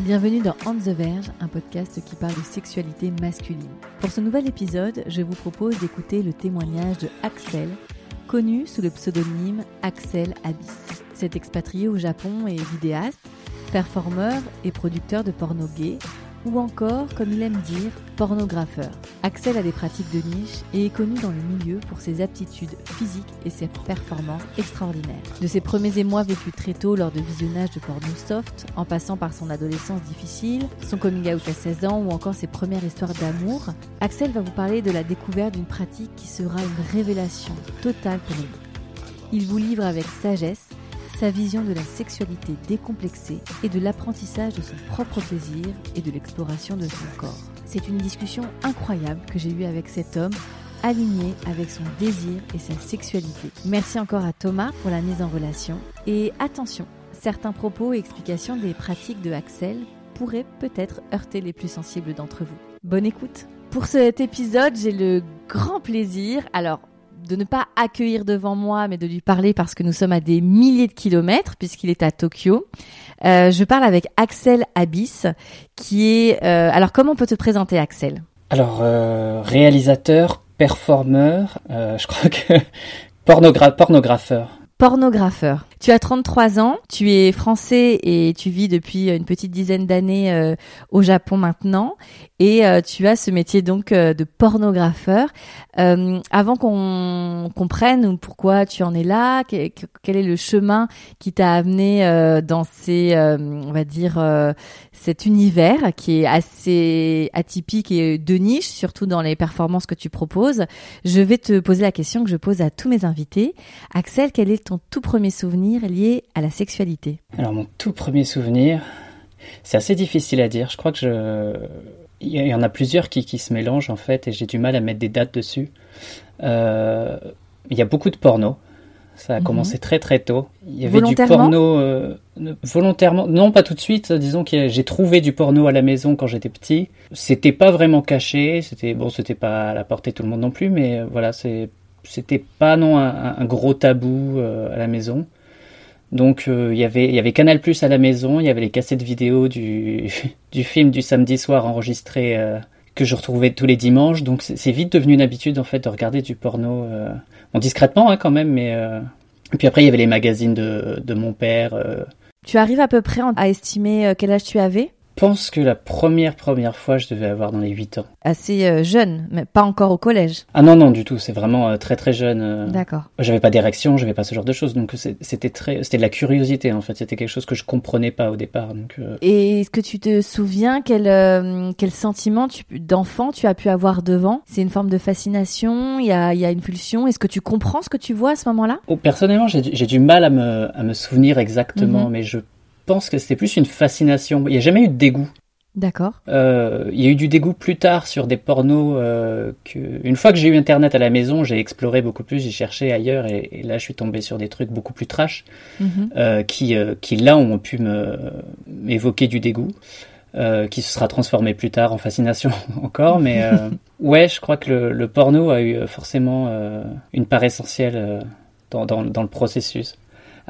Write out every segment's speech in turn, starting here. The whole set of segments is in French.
Bienvenue dans On the Verge, un podcast qui parle de sexualité masculine. Pour ce nouvel épisode, je vous propose d'écouter le témoignage de Axel, connu sous le pseudonyme Axel Abyss. Cet expatrié au Japon est vidéaste, performeur et producteur de porno gay, ou encore, comme il aime dire, pornographeur. Axel a des pratiques de niche et est connu dans le milieu pour ses aptitudes physiques et ses performances extraordinaires. De ses premiers émois vécus très tôt lors de visionnage de porno soft, en passant par son adolescence difficile, son coming out à 16 ans ou encore ses premières histoires d'amour, Axel va vous parler de la découverte d'une pratique qui sera une révélation totale pour lui. Il vous livre avec sagesse sa vision de la sexualité décomplexée et de l'apprentissage de son propre plaisir et de l'exploration de son corps. C'est une discussion incroyable que j'ai eue avec cet homme, aligné avec son désir et sa sexualité. Merci encore à Thomas pour la mise en relation. Et attention, certains propos et explications des pratiques de Axel pourraient peut-être heurter les plus sensibles d'entre vous. Bonne écoute Pour cet épisode, j'ai le grand plaisir, alors de ne pas accueillir devant moi, mais de lui parler parce que nous sommes à des milliers de kilomètres, puisqu'il est à Tokyo. Euh, je parle avec Axel Abyss, qui est... euh, alors, comment on peut te présenter, Axel? Alors, euh, réalisateur, performeur, je crois que pornogra pornographeur. Pornographeur. Tu as 33 ans, tu es français et tu vis depuis une petite dizaine d'années euh, au Japon maintenant et euh, tu as ce métier donc euh, de pornographeur. Avant qu'on comprenne pourquoi tu en es là, que- que- quel est le chemin qui t'a amené dans ces, on va dire, cet univers qui est assez atypique et de niche, surtout dans les performances que tu proposes, je vais te poser la question que je pose à tous mes invités. Axel, quel est ton tout premier souvenir lié à la sexualité Alors, mon tout premier souvenir, c'est assez difficile à dire. Je crois que je... Il y en a plusieurs qui, qui se mélangent, en fait, et j'ai du mal à mettre des dates dessus. Euh, Il y a beaucoup de porno. Ça a Mhm. commencé très très tôt. Il y avait du porno euh, volontairement. Non, pas tout de suite. Disons que j'ai trouvé du porno à la maison quand j'étais petit. C'était pas vraiment caché. C'était bon, c'était pas à la portée de tout le monde non plus, mais euh, voilà, c'est c'était pas non un, gros tabou euh, à la maison. Donc euh, il y avait il y avait Canal Plus à la maison. Il y avait les cassettes vidéo du du film du samedi soir enregistré. euh, que je retrouvais tous les dimanches, donc c'est vite devenu une habitude en fait de regarder du porno, discrètement hein, quand même, mais et puis après, il y avait les magazines de, de mon père. Tu arrives à peu près à estimer quel âge tu avais? Pense que la première, première fois, je devais avoir dans les 8 ans. Assez euh, jeune, mais pas encore au collège. Ah non, non, du tout. C'est vraiment euh, très, très jeune. euh. D'accord. J'avais pas d'érection, j'avais pas ce genre de choses. Donc c'était très, c'était de la curiosité, en fait. C'était quelque chose que je comprenais pas au départ. Donc, euh, Et est-ce que tu te souviens quel, euh, quel sentiment tu- d'enfant tu as pu avoir devant? C'est une forme de fascination Il y a, il y a une pulsion Est-ce que tu comprends ce que tu vois à ce moment-là? Oh, personnellement, j'ai du- j'ai du mal à me, à me souvenir exactement, Mhm. mais je pense que c'était plus une fascination. Il n'y a jamais eu de dégoût. D'accord. Euh, il y a eu du dégoût plus tard sur des pornos euh, que une fois que j'ai eu internet à la maison, j'ai exploré beaucoup plus, j'ai cherché ailleurs et, et là je suis tombé sur des trucs beaucoup plus trash Mhm. euh, qui qui là ont pu m'évoquer du dégoût. Qui se sera transformé plus tard en fascination encore, mais ouais, je crois que le, le porno a eu forcément une part essentielle dans, dans, dans le processus.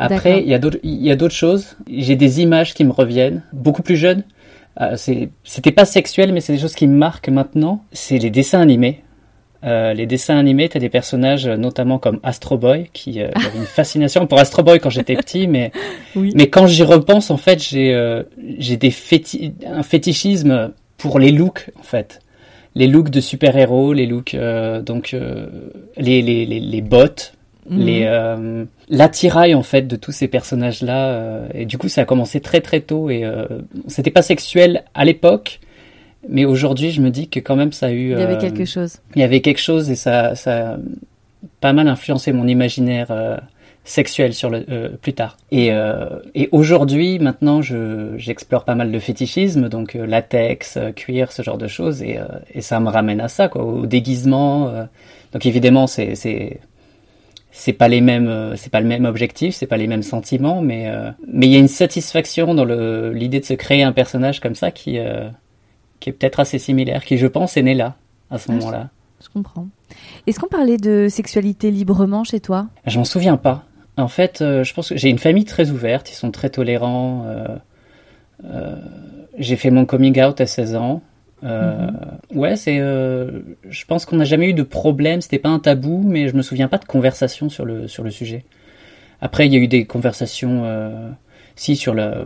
Après, il y a d'autres choses. J'ai des images qui me reviennent, beaucoup plus jeunes. Euh, C'était pas sexuel, mais c'est des choses qui me marquent maintenant. C'est les dessins animés. Euh, les dessins animés, t'as des personnages euh, notamment comme Astro Boy, qui euh, j'avais une fascination pour Astro Boy quand j'étais petit, mais Oui. mais quand j'y repense, en fait, j'ai euh, j'ai des féti un fétichisme pour les looks, en fait. Les looks de super-héros, les looks donc les, les les les bottes, Mhm. les euh, l'attirail en fait de tous ces personnages là et du coup ça a commencé très très tôt et euh, c'était pas sexuel à l'époque mais aujourd'hui je me dis que quand même ça a eu Il y avait euh, quelque chose. il y avait quelque chose et ça ça a pas mal influencé mon imaginaire euh, sexuelle sur le euh, plus tard. Et, et aujourd'hui, maintenant, je j'explore pas mal de fétichisme, donc latex, cuir, ce genre de choses, et, et ça me ramène à ça, quoi, au déguisement. donc évidemment, c'est c'est c'est pas les mêmes c'est pas le même objectif c'est pas les mêmes sentiments mais mais il y a une satisfaction dans le l'idée de se créer un personnage comme ça qui qui est peut-être assez similaire qui je pense est né là à ce moment-là je comprends. Est-ce qu'on parlait de sexualité librement chez toi? Je m'en souviens pas. En fait, euh, je pense que j'ai une famille très ouverte, ils sont très tolérants. Euh, euh, j'ai fait mon coming out à 16 ans. Mhm. Ouais, c'est. je pense qu'on n'a jamais eu de problème. C'était pas un tabou, mais je me souviens pas de conversation sur le sur le sujet. Après, il y a eu des conversations si sur le,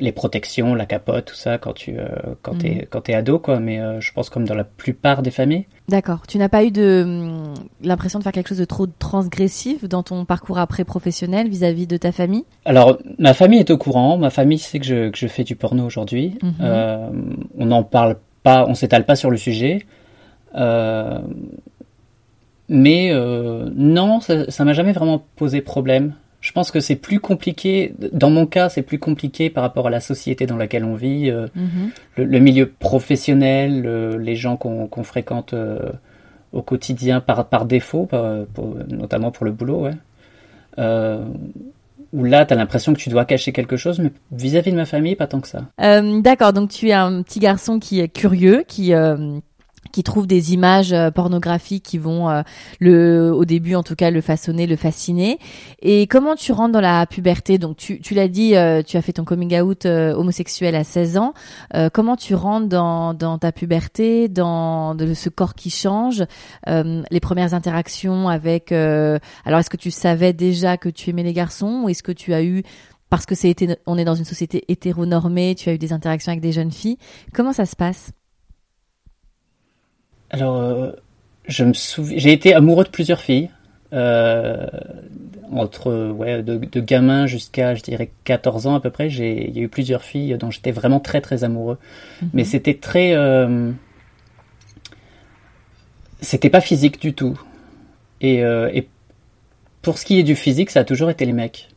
les protections, la capote, tout ça, quand tu euh, quand mhm. es, quand es ado, quoi. Mais euh, je pense comme dans la plupart des familles. D'accord. Tu n'as pas eu de l'impression de faire quelque chose de trop transgressif dans ton parcours après professionnel vis-à-vis de ta famille? Alors, ma famille est au courant. Ma famille sait que je, que je fais du porno aujourd'hui. Mhm. Euh, on n'en parle pas, on s'étale pas sur le sujet. mais non, ça, m'a jamais vraiment posé problème. Je pense que c'est plus compliqué, dans mon cas, c'est plus compliqué par rapport à la société dans laquelle on vit, euh, mhm. le, milieu professionnel, les gens qu'on fréquente euh, au quotidien par, par défaut, notamment pour le boulot, ouais. Euh, où là, tu as l'impression que tu dois cacher quelque chose, mais vis-à-vis -vis de ma famille, pas tant que ça. D'accord, donc tu es un petit garçon qui est curieux, qui qui trouve des images euh, pornographiques qui vont euh, le au début en tout cas le façonner le fasciner. Et comment tu rentres dans la puberté? Donc tu, tu l'as dit euh, tu as fait ton coming out homosexuel à 16 ans. Comment tu rentres dans, dans ta puberté dans de, ce corps qui change les premières interactions avec alors est-ce que tu savais déjà que tu aimais les garçons ou est-ce que tu as eu parce que c'est on est dans une société hétéronormée, tu as eu des interactions avec des jeunes filles. Comment ça se passe? Alors, euh, je me souviens, j'ai été amoureux de plusieurs filles, euh, entre ouais, de, de gamin jusqu'à, je dirais, 14 ans à peu près. J'ai, il y a eu plusieurs filles dont j'étais vraiment très très amoureux, mhm. mais c'était très, euh, c'était pas physique du tout. Et, euh, et pour ce qui est du physique, ça a toujours été les mecs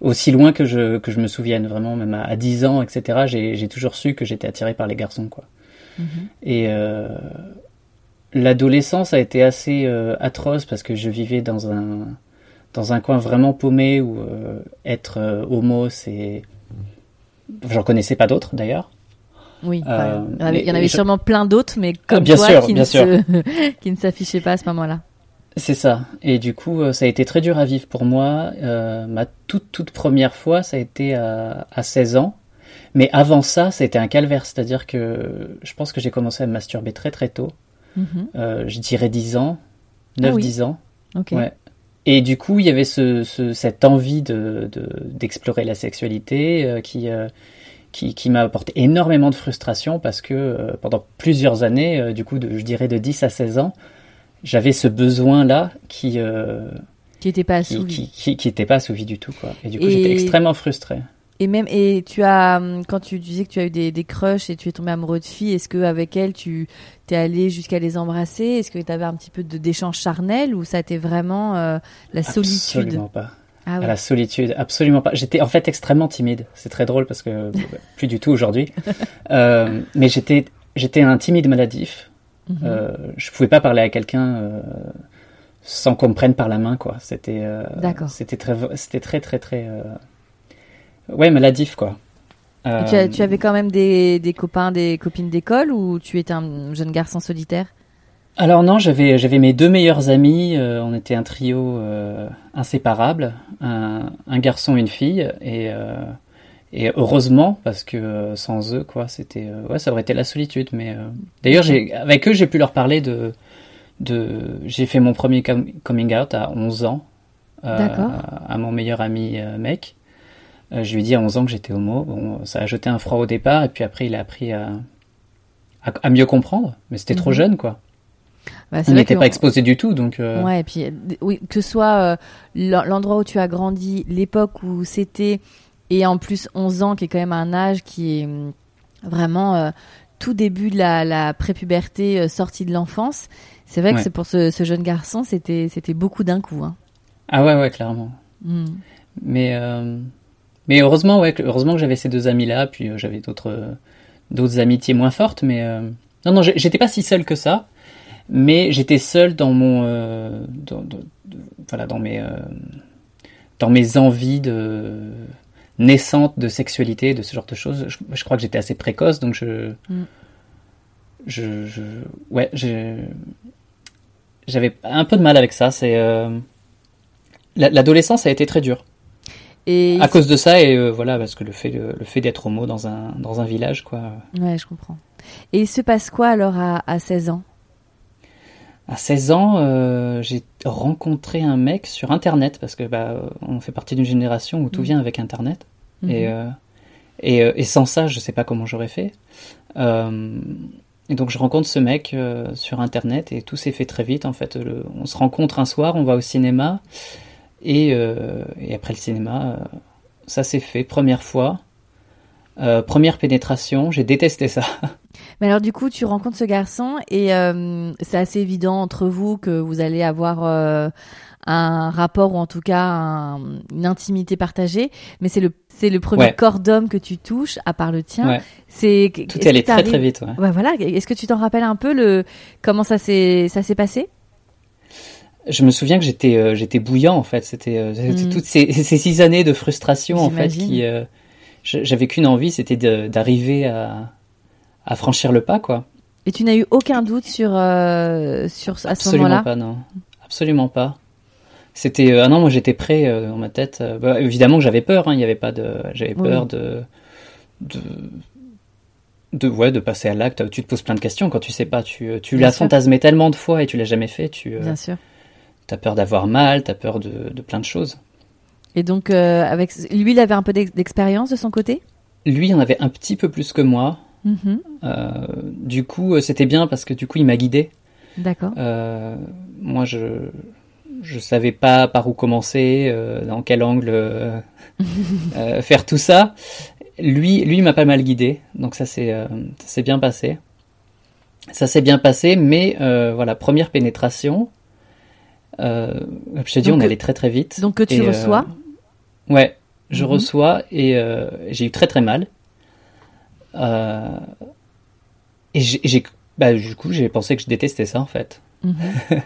aussi loin que je, que je me souvienne, vraiment, même à, 10 ans, etc., j'ai toujours su que j'étais attiré par les garçons, quoi. Mhm. Et euh, l'adolescence a été assez euh, atroce parce que je vivais dans un, dans un coin vraiment paumé où euh, être homo, c'est. J'en connaissais pas d'autres d'ailleurs. Oui, il y en avait, sûrement plein d'autres, mais comme bien toi, qui, ne qui ne s'affichaient pas à ce moment-là. C'est ça. Et du coup, ça a été très dur à vivre pour moi. ma toute toute première fois, ça a été à, à 16 ans. Mais avant ça, c'était un calvaire. C'est-à-dire que je pense que j'ai commencé à me masturber très très tôt. Mhm. Euh, je dirais 10 ans, 9-10 ah ans. Ouais. Et du coup, il y avait ce, cette envie de, d'explorer la sexualité euh, qui, euh, qui, qui, m'a apporté énormément de frustration parce que pendant plusieurs années, du coup, de, je dirais de 10 à 16 ans, j'avais ce besoin-là qui... qui n'était pas assouvi. Qui, qui, pas assouvi du tout, quoi. Et du coup, j'étais extrêmement frustré. Et même et tu as hum, quand tu disais que tu as eu des, des crushs et tu es tombé amoureux de filles, est-ce que avec elles tu t'es allé jusqu'à les embrasser? Est-ce que tu avais un petit peu d'échange charnel ou ça a été vraiment euh, la solitude? Absolument pas. Ah La solitude, absolument pas. J'étais en fait extrêmement timide. C'est très drôle parce que plus du tout aujourd'hui. euh, mais j'étais j'étais un timide maladif. Mhm. euh, je pouvais pas parler à quelqu'un euh, sans qu'on me prenne par la main quoi. C'était euh, c'était très c'était très très très Ouais, maladif, quoi. tu, euh, tu, avais quand même des, des copains, des copines d'école ou tu étais un jeune garçon solitaire? Alors non, j'avais j'avais mes deux meilleurs amis. Euh, on était un trio euh, inséparable, un, un, garçon et une fille, et et heureusement parce que sans eux quoi, c'était ouais ça aurait été la solitude. Mais d'ailleurs j'ai avec eux j'ai pu leur parler de de j'ai fait mon premier coming out à 11 ans à mon meilleur ami mec euh, je lui ai dit à 11 ans que j'étais homo. Bon, ça a jeté un froid au départ, et puis après, il a appris à, à, mieux comprendre. Mais c'était trop mhm. jeune, quoi. Bah, on n'était pas exposé du tout, donc. Euh, ouais, et puis oui, que ce soit euh, l'endroit où tu as grandi, l'époque où c'était, et en plus 11 ans, qui est quand même un âge qui est mm, vraiment tout début de la, la prépuberté, sortie de l'enfance. C'est vrai que pour ce, ce, jeune garçon, c'était c'était beaucoup d'un coup. Hein. Ah ouais, ouais, clairement. Hmm. Mais, euh, mais heureusement, ouais, que- heureusement que j'avais ces deux amis-là, puis euh, j'avais d'autres, euh, d'autres amitiés moins fortes, mais euh, non, non, j'étais pas si seul que ça, mais j'étais seul dans mon, euh, dans, voilà, dans mes, euh, dans mes envies de naissantes de sexualité, de ce genre de choses. Je, je crois que j'étais assez précoce, donc je, Mm. je, je, ouais, j'avais un peu de mal avec ça. C'est euh, la- l'adolescence a été très dure. Et À cause de ça, et euh, voilà, parce que le fait, le, fait d'être homo dans un, dans un village, quoi. Ouais, je comprends. Et il se passe quoi alors à, à 16 ans? À 16 ans, euh, j'ai rencontré un mec sur Internet, parce que bah, on fait partie d'une génération où tout Mhm. vient avec Internet. Mhm. Et, euh, et, euh, et sans ça, je sais pas comment j'aurais fait. Euh, et donc je rencontre ce mec sur Internet, et tout s'est fait très vite, en fait. Le- on se rencontre un soir, on va au cinéma, et, euh, et après le cinéma, euh, ça s'est fait, première fois. Euh, première pénétration, j'ai détesté ça. Mais alors du coup, tu rencontres ce garçon et euh, c'est assez évident entre vous que vous allez avoir euh, un rapport ou en tout cas un- une intimité partagée. Mais c'est le c'est le premier Ouais. corps d'homme que tu touches à part le tien. Ouais. C'est Tout est allé très très vite. Ouais. Ouais, voilà. Est-ce que tu t'en rappelles un peu le comment ça s'est ça s'est passé? Je me souviens que j'étais euh, j'étais bouillant en fait. C'était euh, Mm. toutes ces, ces six années de frustration en fait qui euh, j'avais qu'une envie, c'était d'arriver à à franchir le pas quoi. Et tu n'as eu aucun doute sur euh, sur à ce Absolument moment-là pas non, absolument pas. C'était ah non moi j'étais prêt dans ma tête. Bah, évidemment que j'avais peur. hein, Il y avait pas de j'avais Oui. peur de de de ouais de passer à l'acte. Tu te poses plein de questions quand tu sais pas. Tu tu Bien sûr. fantasmé tellement de fois et tu l'as jamais fait. Tu Bien sûr. As peur d'avoir mal, t'as peur de de plein de choses. Et donc euh, avec lui, il avait un peu d'ex- d'expérience de son côté? Lui en avait un petit peu plus que moi. Mhm. Euh, du coup, euh, c'était bien parce que du coup, il m'a guidé. D'accord. Euh, moi, je je savais pas par où commencer, dans quel angle faire tout ça. Lui, lui, il m'a pas mal guidé, donc ça s'est bien passé. Ça s'est bien passé, mais voilà, première pénétration. Euh, je te dis, Donc, on allait très très vite. Donc que tu Et, euh, reçois. Ouais, je Mhm. reçois et euh, j'ai eu très très mal. Et j'ai, bah, du coup, j'ai pensé que je détestais ça en fait. Mhm.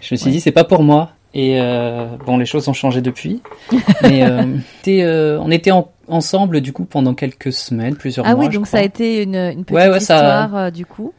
Je me suis Ouais. dit, c'est pas pour moi. Et euh, bon, les choses ont changé depuis. mais euh, euh, on était en- ensemble du coup pendant quelques semaines, plusieurs Ah mois. oui, je donc ça a été une, une petite Ouais, histoire du coup.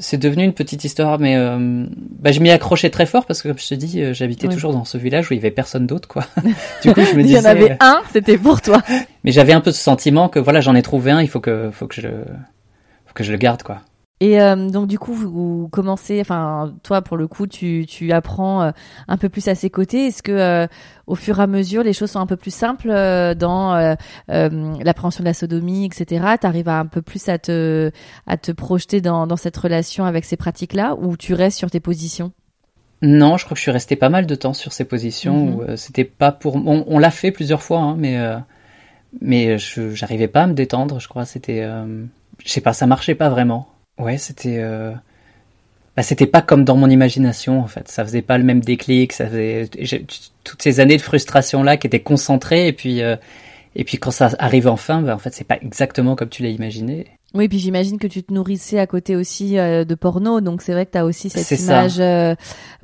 C'est devenu une petite histoire, mais euh, bah, je m'y accrochais très fort parce que, comme je te dis, euh, j'habitais Oui. toujours dans ce village où il y avait personne d'autre, quoi. du coup, je me Il disais. y en avait un, c'était pour toi. Mais j'avais un peu ce sentiment que voilà, j'en ai trouvé un, il faut que, faut que je, faut que je le garde, quoi. Et euh, donc du coup, vous, commencez, enfin toi pour le coup, tu, tu apprends euh, un peu plus à ses côtés. Est-ce que euh, au fur et à mesure, les choses sont un peu plus simples dans l'appréhension de la sodomie, etc. T'arrives à un peu plus à te à te projeter dans, dans cette relation avec ces pratiques-là, ou tu restes sur tes positions? Non, je crois que je suis resté pas mal de temps sur ces positions Mhm. euh, c'était pas pour. On, on l'a fait plusieurs fois, hein, mais mais je j'arrivais pas à me détendre. Je crois c'était, je sais pas, ça marchait pas vraiment. Ouais, c'était. Euh... Bah, c'était pas comme dans mon imagination en fait. Ça faisait pas le même déclic. Ça faisait toutes ces années de frustration là qui étaient concentrées et puis euh, et puis quand ça arrive enfin, bah, en fait c'est pas exactement comme tu l'as imaginé. Oui, puis j'imagine que tu te nourrissais à côté aussi euh, de porno, donc c'est vrai que tu as aussi cette image euh,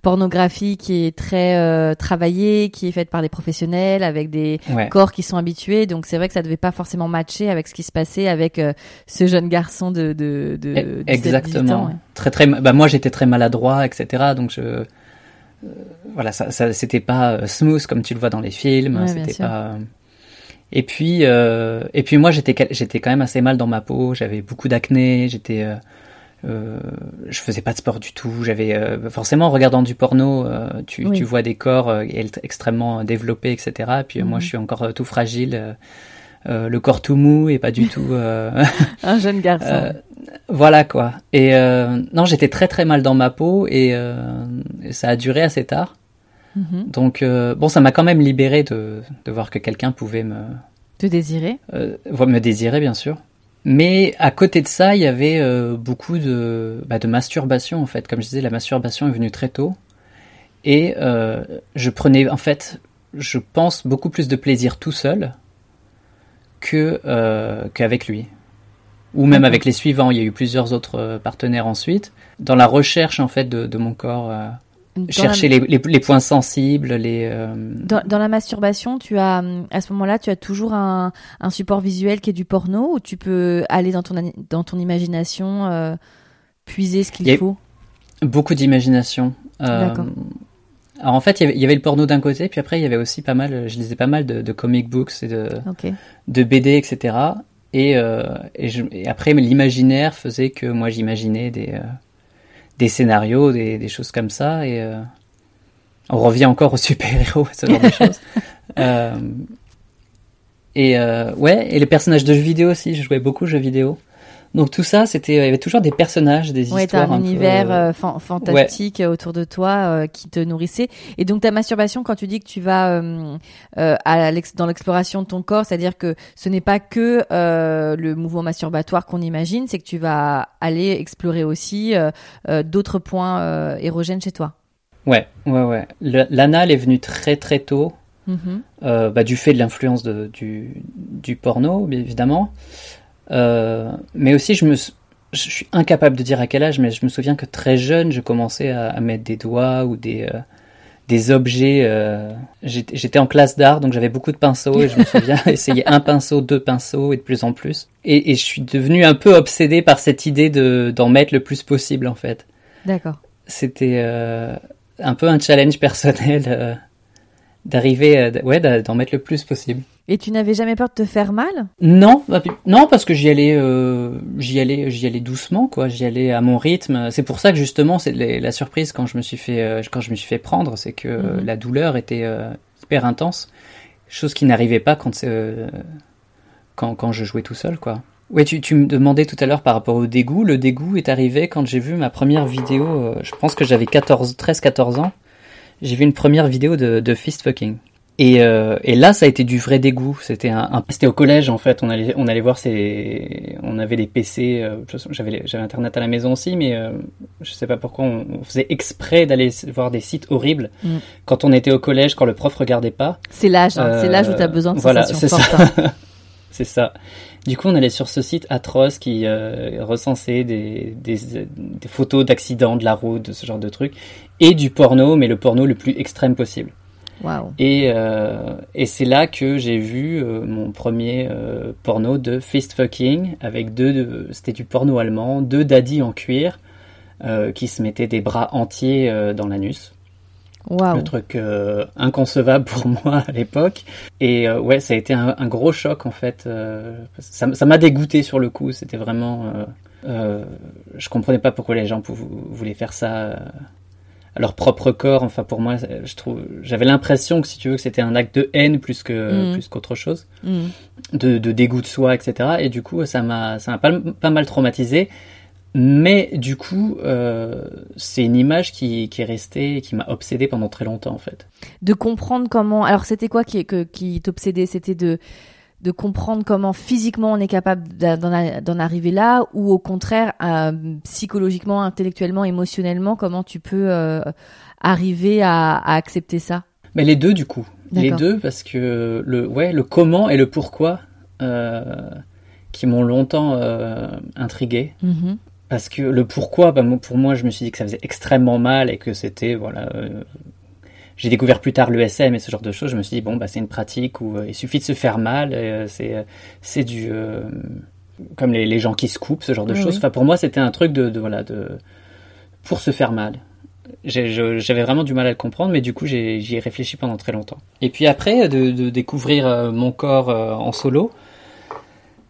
pornographique qui est très euh, travaillée, qui est faite par des professionnels, avec des Ouais. corps qui sont habitués, donc c'est vrai que ça devait pas forcément matcher avec ce qui se passait avec euh, ce jeune garçon de, de, de, 17, 18 Exactement. ans. ouais. Très très. Bah moi j'étais très maladroit, etc. Donc je. voilà, ça, ça c'était pas smooth comme tu le vois dans les films. Ouais, c'était sûr. Et puis euh, et puis moi j'étais j'étais quand même assez mal dans ma peau. J'avais beaucoup d'acné. J'étais. Euh, euh, je faisais pas de sport du tout. J'avais euh, forcément en regardant du porno, euh, tu, Oui. tu vois des corps euh, extrêmement développés, etc. Et puis moi Mhm. je suis encore tout fragile, euh, le corps tout mou et pas du tout. euh, Un jeune garçon. euh, voilà quoi. Et euh, non, j'étais très très mal dans ma peau et, euh, et ça a duré assez tard. Mhm. Donc euh, bon, ça m'a quand même libéré de, de voir que quelqu'un pouvait me Te désirer. euh, me désirer bien sûr. Mais à côté de ça, il y avait euh, beaucoup de bah, de masturbation en fait. Comme je disais, la masturbation est venue très tôt et je prenais en fait je pense, beaucoup plus de plaisir tout seul que qu'avec lui. Ou même avec les suivants. Il y a eu plusieurs autres partenaires ensuite. Dans la recherche, en fait, de, de mon corps, euh, chercher les, les, les, points sensibles, les... Euh, dans, dans, la masturbation, tu as, à ce moment-là, tu as toujours un, un, support visuel qui est du porno ou tu peux aller dans ton, dans ton imagination, puiser ce qu'il faut? Beaucoup d'imagination. D'accord. Alors en fait, il y, avait, le porno d'un côté, puis après il y avait aussi pas mal, je lisais pas mal de, de comic books et de, okay. de BD, etc. Et, euh, et, je, et après, l'imaginaire faisait que moi j'imaginais des, euh, des scénarios, des, des, choses comme ça. Et euh, on revient encore aux super-héros, ce genre de choses. Euh, et euh, ouais, et les personnages de jeux vidéo aussi, je jouais beaucoup aux jeux vidéo. Donc tout ça, c'était, il y avait toujours des personnages, des ouais, histoires. un, univers peu, euh, fantastique ouais. autour de toi euh, qui te nourrissait. Et donc ta masturbation, quand tu dis que tu vas euh, euh à dans l'exploration de ton corps, c'est-à-dire que ce n'est pas que euh, le mouvement masturbatoire qu'on imagine, c'est que tu vas aller explorer aussi d'autres points érogènes chez toi. Ouais, ouais, ouais. L'anal est venu très très tôt. Mm -hmm. bah, du fait de l'influence du, du porno, évidemment. Euh, mais aussi, je me, je suis incapable de dire à quel âge, mais je me souviens que très jeune, je commençais à, à mettre des doigts ou des euh, des objets. Euh, J'étais en classe d'art, donc j'avais beaucoup de pinceaux et je me souviens essayer un pinceau, deux pinceaux et de plus en plus. Et, et je suis devenu un peu obsédé par cette idée de d'en mettre le plus possible en fait. D'accord. C'était euh, un peu un challenge personnel d'arriver, ouais, d'en mettre le plus possible. Et tu n'avais jamais peur de te faire mal? Non, non parce que j'y allais, euh, j'y allais, j'y allais doucement, quoi. J'y allais à mon rythme. C'est pour ça que justement, c'est la surprise quand je me suis fait, euh, quand je me suis fait prendre, c'est que mm -hmm. la douleur était euh, hyper intense, chose qui n'arrivait pas quand, euh, quand quand je jouais tout seul, quoi. Ouais, tu, tu me demandais tout à l'heure par rapport au dégoût. Le dégoût est arrivé quand j'ai vu ma première vidéo. Euh, je pense que j'avais 14, 13, 14 ans. J'ai vu une première vidéo de, de fist fucking. Et, euh, et, là, ça a été du vrai dégoût. C'était un, un c'était au collège en fait. On allait, on allait voir ces, on avait des PC. Euh, j'avais, j'avais internet à la maison aussi, mais euh, je sais pas pourquoi on, on faisait exprès d'aller voir des sites horribles mm. quand on était au collège, quand le prof regardait pas. C'est l'âge, hein. c'est l'âge où tu as besoin de voilà, c'est ça. Hein. c'est ça. Du coup, on allait sur ce site atroce qui euh, recensait des, des, des photos d'accidents de la route, ce genre de trucs, et du porno, mais le porno le plus extrême possible. Wow. Et, euh, et c'est là que j'ai vu euh, mon premier euh, porno de fist fucking avec deux, c'était du porno allemand, deux daddies en cuir qui se mettaient des bras entiers dans l'anus. Wow. Le truc inconcevable pour moi à l'époque. Et ouais, ça a été un, un, gros choc en fait. ça m'a dégoûté sur le coup. C'était vraiment, je comprenais pas pourquoi les gens voulaient faire ça leur propre corps. Enfin, pour moi, je trouve, j'avais l'impression que si tu veux, que c'était un acte de haine plus que Mm. plus qu'autre chose, Mm. de, de dégoût de soi, etc. Et du coup, ça m'a ça m'a pas, pas mal traumatisé. Mais du coup, euh, c'est une image qui, qui est restée qui m'a obsédé pendant très longtemps en fait. De comprendre comment. Alors, c'était quoi qui, que, qui t'obsédait? C'était de de comprendre comment physiquement on est capable d'en arriver là ou au contraire euh, psychologiquement, intellectuellement, émotionnellement comment tu peux euh, arriver à, à, accepter ça? Mais les deux du coup, les deux parce que le ouais le comment et le pourquoi euh, qui m'ont longtemps intrigué. Mm -hmm. Parce que le pourquoi, bah, pour moi, je me suis dit que ça faisait extrêmement mal et que c'était voilà j'ai découvert plus tard l'ESM et ce genre de choses. Je me suis dit bon bah c'est une pratique où euh, il suffit de se faire mal. Euh, c'est c'est du euh, comme les, les, gens qui se coupent, ce genre de oui, choses. Oui. Enfin pour moi c'était un truc de, de, voilà de pour se faire mal. J'avais vraiment du mal à le comprendre, mais du coup j'y ai réfléchi pendant très longtemps. Et puis après de, de découvrir mon corps en solo,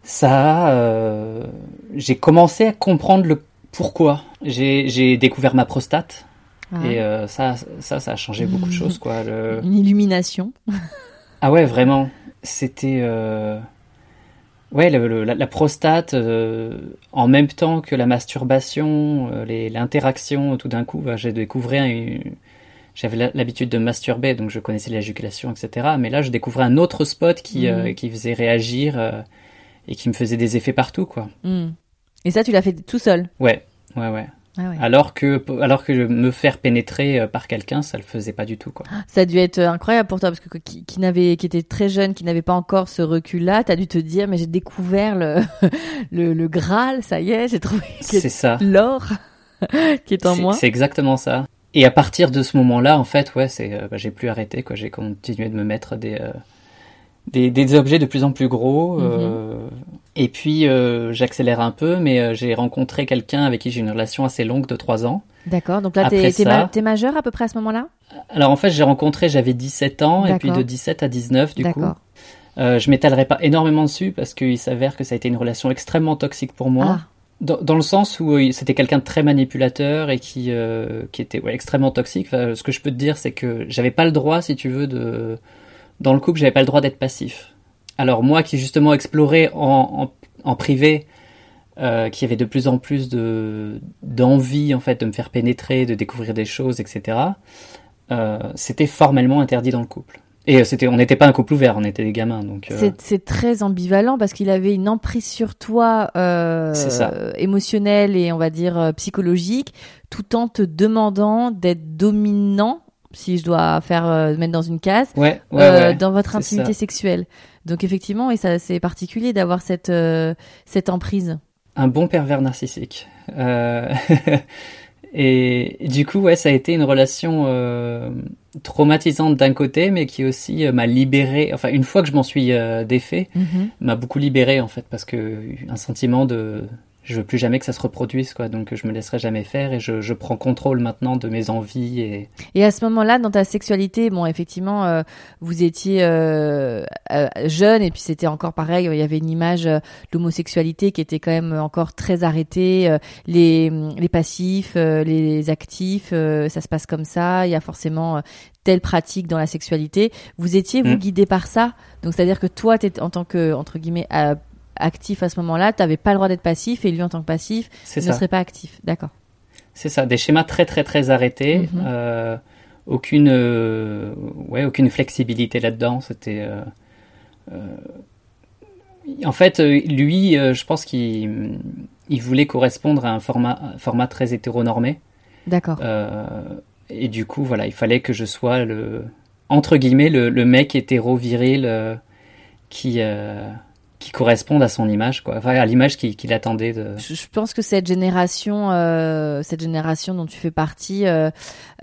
ça j'ai commencé à comprendre le pourquoi. J'ai découvert ma prostate. Ah. Et euh, ça, ça, ça a changé beaucoup de choses, quoi. Le... Une illumination. ah ouais, vraiment. C'était, euh... ouais, le, le, la, la, prostate, euh, en même temps que la masturbation, euh, l'interaction, tout d'un coup, bah, j'ai découvert une... J'avais l'habitude de masturber, donc je connaissais l'éjaculation, etc. Mais là, je découvrais un autre spot qui, mmh. qui faisait réagir et qui me faisait des effets partout, quoi. Mmh. Et ça, tu l'as fait tout seul? Ouais, ouais, ouais. Ah ouais. Alors que alors que me faire pénétrer euh, par quelqu'un, ça le faisait pas du tout quoi. Ça a dû être euh, incroyable pour toi parce que qui, qui n'avait, qui était très jeune, qui n'avait pas encore ce recul-là, t'as dû te dire mais j'ai découvert le, le, le Graal, ça y est, j'ai trouvé que- C'est ça. l'or qui est en moi. C'est exactement ça. Et à partir de ce moment-là, en fait, ouais, c'est, euh, bah, j'ai plus arrêté, quoi. J'ai continué de me mettre des, euh, des, des objets de plus en plus gros. euh, et puis, euh, j'accélère un peu, mais euh, j'ai rencontré quelqu'un avec qui j'ai une relation assez longue de trois ans. D'accord. Donc là, t'es, ça- ma- majeur à peu près à ce moment-là? Alors, en fait, j'ai rencontré, j'avais 17 ans, et puis de 17 à 19, du coup. Euh, je m'étalerai pas énormément dessus parce qu'il s'avère que ça a été une relation extrêmement toxique pour moi. Ah, Dans, dans le sens où euh, c'était quelqu'un de très manipulateur et qui, qui était ouais, extrêmement toxique. Enfin, ce que je peux te dire, c'est que j'avais pas le droit, si tu veux, de dans le couple, j'avais pas le droit d'être passif. Alors moi, qui justement explorais en, en, en privé, euh, qui avait de plus en plus de d'envie en fait de me faire pénétrer, de découvrir des choses, etc. Euh, c'était formellement interdit dans le couple. Et euh, c'était, on n'était pas un couple ouvert, on était des gamins, donc. euh, c'est, très ambivalent parce qu'il avait une emprise sur toi euh, émotionnelle et on va dire psychologique, tout en te demandant d'être dominant, si je dois faire mettre dans une case, Ouais, ouais, ouais. dans votre intimité ça. sexuelle. Donc effectivement, et ça c'est particulier d'avoir cette euh, cette emprise. Un bon pervers narcissique. Euh, et du coup, ouais, ça a été une relation euh, traumatisante d'un côté, mais qui aussi m'a libéré. Enfin, une fois que je m'en suis défait, Mhm. m'a beaucoup libéré en fait, parce que un sentiment de je veux plus jamais que ça se reproduise, quoi. Donc je me laisserai jamais faire et je, je prends contrôle maintenant de mes envies et Et à ce moment-là, dans ta sexualité, bon, effectivement, euh, vous étiez euh, euh, jeune et puis c'était encore pareil. Il y avait une image de l'homosexualité qui était quand même encore très arrêtée. les, les passifs, les actifs, ça se passe comme ça. Il y a forcément telle pratique dans la sexualité. Vous étiez vous Mm. guidé par ça. Donc c'est-à-dire que toi, t'étais- en tant que entre guillemets actif à ce moment-là, tu n'avais pas le droit d'être passif et lui en tant que passif ne ça. serait pas actif. D'accord. C'est ça, des schémas très très très arrêtés, Mhm. euh, aucune euh, ouais aucune flexibilité là-dedans. C'était euh, en fait lui, je pense qu'il il voulait correspondre à un format un format très hétéronormé D'accord. et du coup voilà il fallait que je sois le entre guillemets le, le mec hétéro viril qui qui corresponde à son image quoi, enfin à l'image qu'il qu'il attendait de. Je, pense que cette génération, euh, cette génération dont tu fais partie, euh,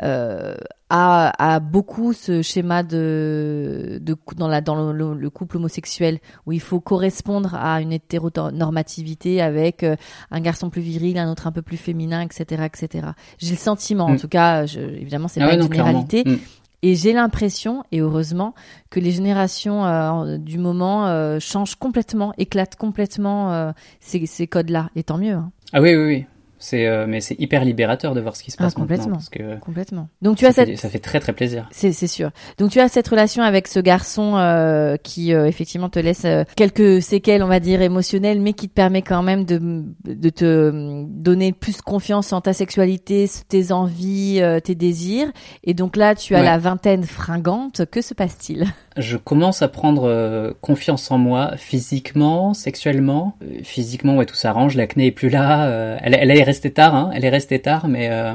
euh, a, a beaucoup ce schéma de, de dans la dans le, le- le couple homosexuel où il faut correspondre à une hétéronormativité avec euh, un garçon plus viril, un autre un peu plus féminin, etc., etc. J'ai le sentiment, en Mm. tout cas, je, évidemment, c'est Ah pas ouais, une non, généralité, Mm. Et j'ai l'impression, et heureusement, que les générations euh, du moment euh, changent complètement, éclatent complètement euh, ces, codes-là. Et tant mieux, hein, Ah oui oui oui. C'est euh, mais c'est hyper libérateur de voir ce qui se Ah, passe maintenant complètement. parce que complètement. Donc tu as ça, cette, fait, ça fait très très plaisir. c'est c'est sûr. Donc tu as cette relation avec ce garçon euh, qui euh, effectivement te laisse euh, quelques séquelles, on va dire émotionnelles, mais qui te permet quand même de de te donner plus confiance en ta sexualité, tes envies, euh, tes désirs. Et donc là, tu as Ouais. la vingtaine fringante. Que se passe-t-il? Je commence à prendre euh, confiance en moi physiquement, sexuellement. Euh, physiquement ouais tout s'arrange, l'acné est plus là. euh, elle, elle est restée tard hein, elle est restée tard mais euh,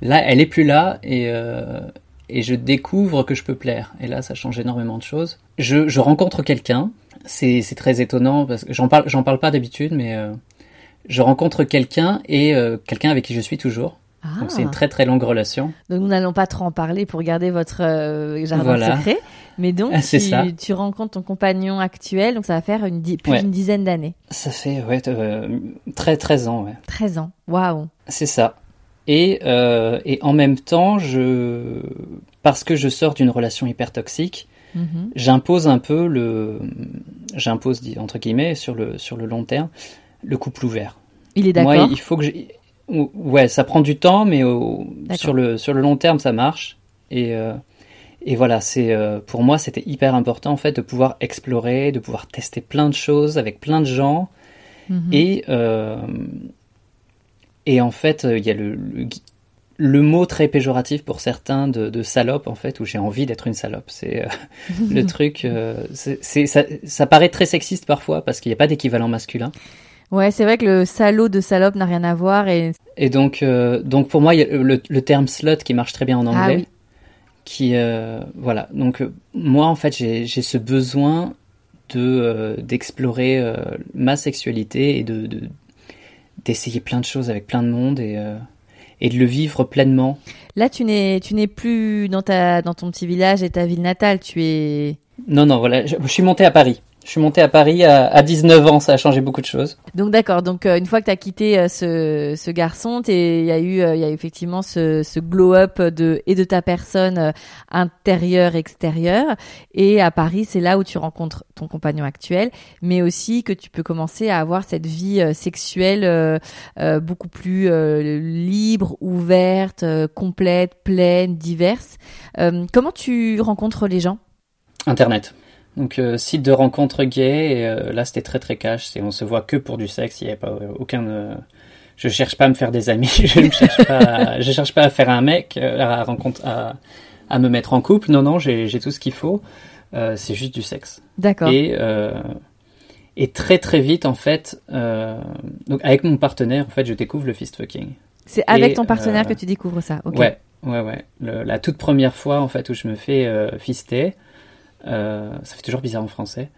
là elle est plus là et euh, et je découvre que je peux plaire. Et là ça change énormément de choses. Je, je rencontre quelqu'un. C'est très étonnant parce que j'en parle j'en parle pas d'habitude mais euh, je rencontre quelqu'un et quelqu'un avec qui je suis toujours. Ah. Donc c'est une très très longue relation. Donc nous n'allons pas trop en parler pour garder votre euh, jardin Voilà. secret. Mais donc Ah, tu, ça. tu rencontres ton compagnon actuel, donc ça va faire une plus Ouais. d'une dizaine d'années. Ça fait ouais euh, très 13 ans ouais. 13 ans. Waouh. C'est ça. Et, euh, et en même temps, je, parce que je sors d'une relation hyper toxique, Mhm. j'impose un peu le, j'impose entre guillemets sur le sur le long terme le couple ouvert. Il est Moi, d'accord. il faut que je, ouais, ça prend du temps, mais au, sur le sur le long terme, ça marche. Et euh, et voilà, c'est euh, pour moi, c'était hyper important en fait de pouvoir explorer, de pouvoir tester plein de choses avec plein de gens. Mhm. Et, euh, et en fait, il y a le, le, le mot très péjoratif pour certains de, de salope, en fait, où j'ai envie d'être une salope. C'est euh, le truc. euh, c'est c'est- ça, ça paraît très sexiste parfois parce qu'il n'y a pas d'équivalent masculin. Ouais, c'est vrai que le salaud de salope n'a rien à voir et. Et donc, euh, donc pour moi, il y a le, le, terme slut qui marche très bien en Ah anglais. oui. Qui, euh, voilà. Donc euh, moi, en fait, j'ai ce besoin de euh, d'explorer ma sexualité et de de- d'essayer plein de choses avec plein de monde et et de le vivre pleinement. Là, tu n'es, tu n'es plus dans ta, dans ton petit village et ta ville natale. Tu es. Non, non, voilà. Je, je suis monté à Paris. Je suis monté à Paris à, à 19 ans. Ça a changé beaucoup de choses. Donc d'accord. Donc euh, une fois que tu as quitté euh, ce, ce garçon, il y a eu, euh, il y a eu effectivement ce, ce glow-up de et de ta personne euh, intérieure, extérieure. Et à Paris, c'est là où tu rencontres ton compagnon actuel, mais aussi que tu peux commencer à avoir cette vie euh, sexuelle euh, euh, beaucoup plus euh, libre, ouverte, euh, complète, pleine, diverse. Euh, comment tu rencontres les gens? Internet. Donc euh, site de rencontre gay. Et, euh, là, c'était très très cash. C'est on se voit que pour du sexe. Il n'y avait pas euh, aucun. euh, je cherche pas à me faire des amis. je ne cherche pas. à- je cherche pas à faire un mec, à rencontre, à, à me mettre en couple. Non, non, j'ai tout ce qu'il faut. C'est juste du sexe. D'accord. Et et très très vite en fait. donc avec mon partenaire, en fait, je découvre le fist fucking. C'est avec et, ton partenaire que tu découvres ça. Ok. Ouais, ouais, ouais. Le- la toute première fois en fait où je me fais fister, ça fait toujours bizarre en français.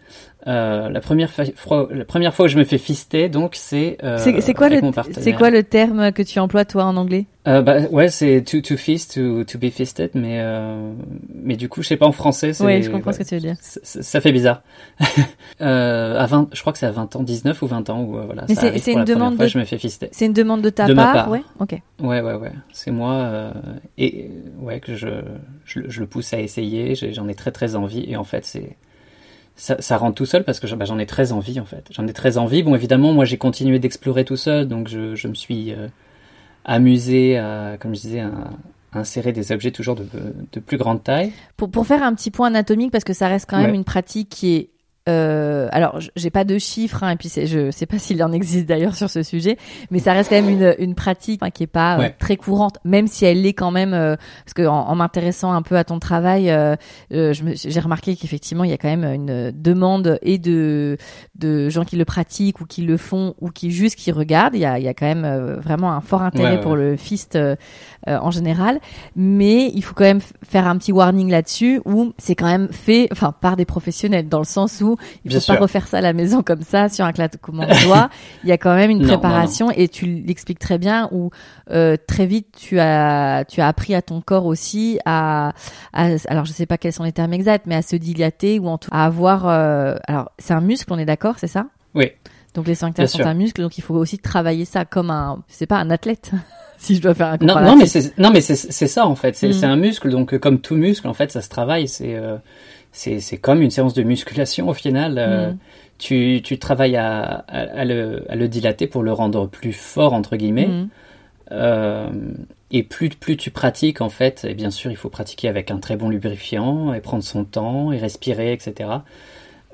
Euh, la première fois, la première fois où je me fais fister, donc c'est. euh, C'est quoi le c'est quoi le terme que tu emploies toi en anglais? Euh, bah, ouais, c'est to to fist, to to be fisted, mais euh, mais du coup, je sais pas en français. c'est- Oui, je comprends ouais, ce que tu veux dire. ça, fait bizarre. euh, à 20, je crois que c'est à 20 ans, 19 ou 20 ans euh, voilà. Mais c'est- une demande fois, de- Je me fais fister. C'est une demande de ta De part, part. ouais. Ok. Ouais, ouais, ouais. C'est moi euh, et ouais que je, je je le pousse à essayer. J'en ai très très envie et en fait c'est ça, ça rentre tout seul parce que j'en bah, j'en ai très envie en fait. J'en ai très envie. Bon évidemment moi j'ai continué d'explorer tout seul donc je, je me suis euh, amusé à comme je disais à, à insérer des objets toujours de, de plus grande taille. Pour, pour faire un petit point anatomique, parce que ça reste quand même une pratique qui est. euh, alors, j'ai pas de chiffres, hein, et puis c'est- je sais pas s'il en existe d'ailleurs sur ce sujet, mais ça reste quand même une, une pratique hein, qui est pas euh, très courante, même si elle l'est quand même. euh, parce que en, en m'intéressant un peu à ton travail, euh, euh, j'ai remarqué qu'effectivement il y a quand même une demande et de de gens qui le pratiquent ou qui le font ou qui juste qui regardent. Il y a, il y a quand même vraiment un fort intérêt Ouais, ouais, pour le fist euh, euh, en général, mais il faut quand même faire un petit warning là-dessus où c'est quand même fait, enfin par des professionnels, dans le sens où il Bien faut pas refaire ça à la maison comme ça sur un claquement de doigts. Il y a quand même une Non, non, préparation et tu l'expliques très bien où euh, très vite tu as tu as appris à ton corps aussi à, à alors je sais pas quels sont les termes exacts, mais à se dilater ou en tout à avoir euh, alors c'est un muscle, on est d'accord, c'est ça? Oui. Donc les sphincters sont sûr. un muscle, donc il faut aussi travailler ça comme un c'est pas un athlète. si je dois faire un Non, comparatif. non, mais c'est non, mais c'est ça en fait. C'est Mm. c'est un muscle, donc euh, comme tout muscle, en fait, ça se travaille. C'est euh, c'est c'est comme une séance de musculation au final. euh, Mm. Tu tu travailles à, à, à le à le dilater pour le rendre plus fort entre guillemets. Mhm. Euh, et plus plus tu pratiques en fait, et bien sûr, il faut pratiquer avec un très bon lubrifiant et prendre son temps et respirer, etc.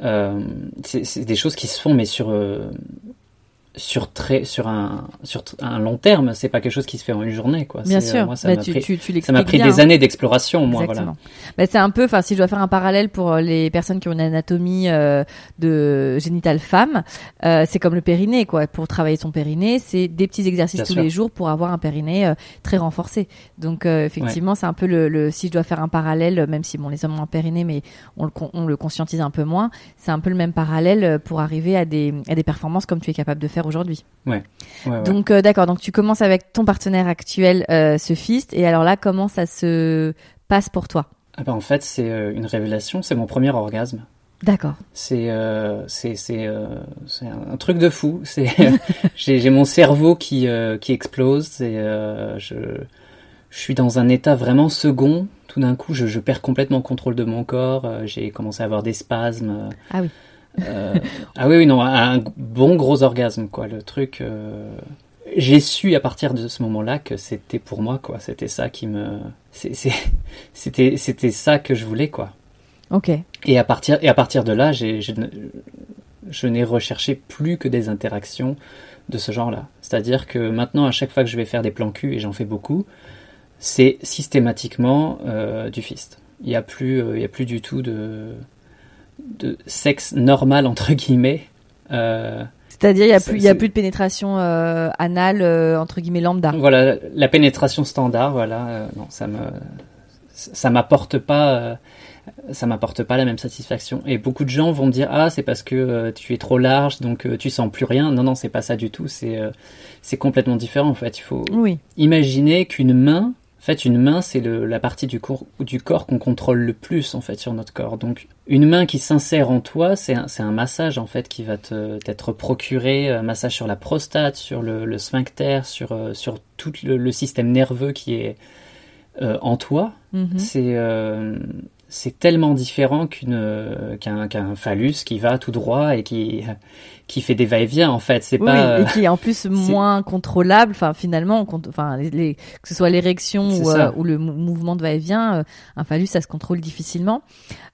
Euh, c'est des choses qui se font, mais sur sur très sur un sur un long terme. C'est pas quelque chose qui se fait en une journée, quoi. Bien euh, sûr, moi, ça Bah, m'a tu, pris- tu, tu ça m'a pris bien, des hein. années d'exploration, moi, voilà. Exactement. Bah, c'est un peu, enfin, si je dois faire un parallèle pour euh, les personnes qui ont une anatomie euh, de génitale femme, euh, c'est comme le périnée, quoi. Pour travailler son périnée, c'est des petits exercices Bien tous sûr. les jours pour avoir un périnée euh, très renforcé. Donc, effectivement, c'est un peu le, le, si je dois faire un parallèle, même si bon, les hommes ont un périnée, mais on le, on le conscientise un peu moins, c'est un peu le même parallèle pour arriver à des, à des performances comme tu es capable de faire aujourd'hui. Ouais, ouais. Donc euh, d'accord, donc tu commences avec ton partenaire actuel, euh, ce fist, et alors là, comment ça se passe pour toi? Ah bah, en fait, c'est euh, une révélation. C'est mon premier orgasme. D'accord. C'est euh, c'est euh, un truc de fou. C'est j'ai mon cerveau qui qui explose. Euh, je je suis dans un état vraiment second. Tout d'un coup, je, je perds complètement le contrôle de mon corps. J'ai commencé à avoir des spasmes. Ah oui. Euh, ah oui, oui, non, un bon gros orgasme, quoi. Le truc. euh, J'ai su à partir de ce moment-là que c'était pour moi, quoi. C'était ça qui me. C'était c'était ça que je voulais, quoi. Ok. Et à partir, et à partir de là, j'ai, je, n'ai recherché plus que des interactions de ce genre-là. C'est-à-dire que maintenant, à chaque fois que je vais faire des plans cul, et j'en fais beaucoup, c'est systématiquement euh, du fist. Il n'y a, plus, euh, il y a plus du tout de, de sexe normal, entre guillemets. Euh, C'est-à-dire, il n'y a, plus, y a plus de pénétration euh, anale, euh, entre guillemets, lambda. Voilà, la pénétration standard, voilà, non, ça me, ça m'apporte pas, ça m'apporte pas la même satisfaction. Et beaucoup de gens vont me dire, ah, c'est parce que tu es trop large, donc tu sens plus rien. Non, non, c'est pas ça du tout. C'est, c'est complètement différent, en fait. Il faut oui. imaginer qu'une main, en fait, une main, c'est la partie du, corps, du corps qu'on contrôle le plus, en fait, sur notre corps. Donc, une main qui s'insère en toi, c'est un, un, massage, en fait, qui va t'être procuré, un massage sur la prostate, sur le, le sphincter, sur, euh, sur tout le, système nerveux qui est euh, en toi. Mm-hmm. C'est euh, c'est tellement différent qu'une qu'un phallus qui va tout droit et qui qui fait des va-et-vient en fait c'est pas et qui est en plus moins contrôlable enfin finalement enfin les, que ce soit l'érection ou, euh, ou, le mouvement de va-et-vient euh, un phallus ça se contrôle difficilement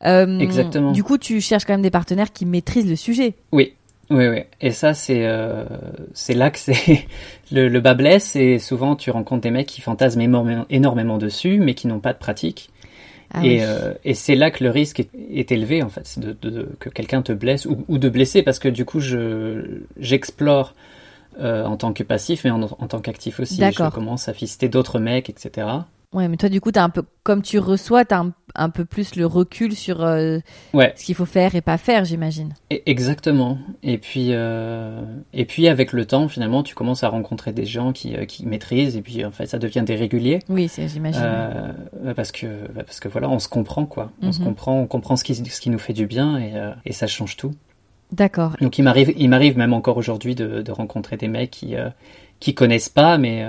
euh, exactement du coup tu cherches quand même des partenaires qui maîtrisent le sujet oui oui, oui. Et ça, c'est euh, c'est là que c'est le, le bas blesse. Et souvent, tu rencontres des mecs qui fantasment énormément, énormément dessus, mais qui n'ont pas de pratique. Ah et, euh, et c'est là que le risque est, est élevé, en fait, de, de, que quelqu'un te blesse ou, ou, de blesser, parce que du coup, je j'explore euh, en tant que passif, mais en, en tant qu'actif aussi. Je commence à fister d'autres mecs, etc. Ouais, mais toi, du coup, as un peu, comme tu reçois, tu as un, peu plus le recul sur euh, ouais. ce qu'il faut faire et pas faire, j'imagine. Exactement. Et puis, euh, et puis, avec le temps, finalement, tu commences à rencontrer des gens qui, euh, qui maîtrisent, et puis, en fait, ça devient des réguliers. Oui, j'imagine. Euh, parce que, bah, parce que voilà, on se comprend, quoi. On se mhm. comprend, on comprend ce qui, ce qui nous fait du bien, et, et ça change tout. D'accord. Donc, il m'arrive, il m'arrive même encore aujourd'hui de, de rencontrer des mecs qui, qui connaissent pas, mais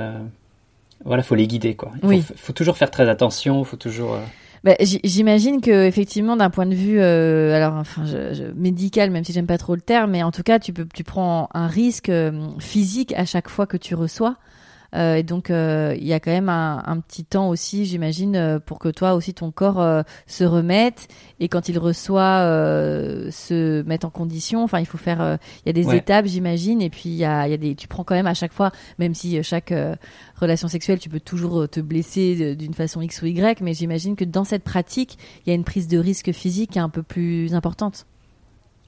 voilà, faut les guider quoi. Il faut, toujours faire très attention, faut toujours. Euh, bah, J'imagine que effectivement, d'un point de vue, euh, alors enfin, je, médical, même si j'aime pas trop le terme, mais en tout cas, tu peux, tu prends un risque euh, physique à chaque fois que tu reçois. Euh, et donc, euh, il y a quand même un, un petit temps aussi, j'imagine, euh, pour que toi aussi ton corps se remette. Et quand il reçoit, se mette en condition. Enfin, il faut faire. Il y a des étapes, j'imagine. Et puis il y a, y a des. Tu prends quand même à chaque fois, même si chaque relation sexuelle, tu peux toujours te blesser d'une façon X ou Y. Mais j'imagine que dans cette pratique, il y a une prise de risque physique un peu plus importante.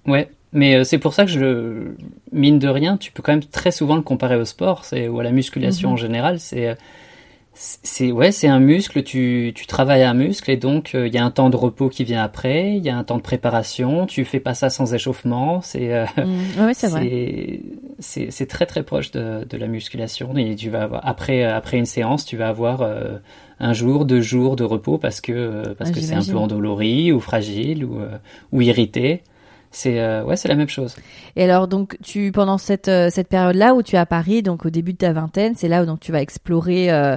Ouais, mais euh, c'est pour ça que je mine de rien, tu peux quand même très souvent le comparer au sport, c'est ou à la musculation en mhm. général. C'est c'est ouais, c'est un muscle. Tu tu travailles un muscle et donc euh, il y a un temps de repos qui vient après, il y a un temps de préparation. Tu fais pas ça sans échauffement. C'est euh, mhm. c'est vrai. C'est c'est très très proche de, de la musculation et tu vas avoir, après après une séance, tu vas avoir un jour, deux jours de repos parce que parce que c'est un peu endolori ou fragile ou ou irrité c'est euh, ouais, c'est la même chose. Et alors donc tu pendant cette euh, cette période là où tu es à Paris, donc au début de ta vingtaine, c'est là où donc tu vas explorer euh,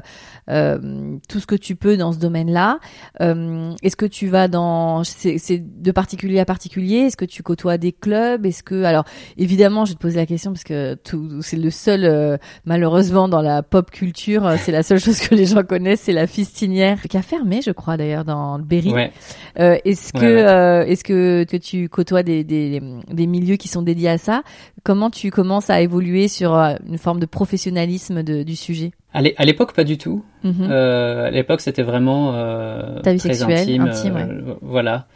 euh tout ce que tu peux dans ce domaine-là. Est-ce que tu vas dans c'est de particulier à particulier? Est-ce que tu côtoies des clubs? Est-ce que alors évidemment je vais te poser la question parce que tout c'est le seul malheureusement dans la pop culture, c'est la seule chose que les gens connaissent, c'est la fistinière qui a fermé, je crois d'ailleurs dans le Berry. Ouais. est-ce que est-ce que, que tu côtoies des des, des, milieux qui sont dédiés à ça. Comment tu commences à évoluer sur euh, une forme de professionnalisme de, du sujet? À l'époque, pas du tout. Euh, à l'époque, c'était vraiment euh, Ta vie très sexuelle, intime. Euh, voilà.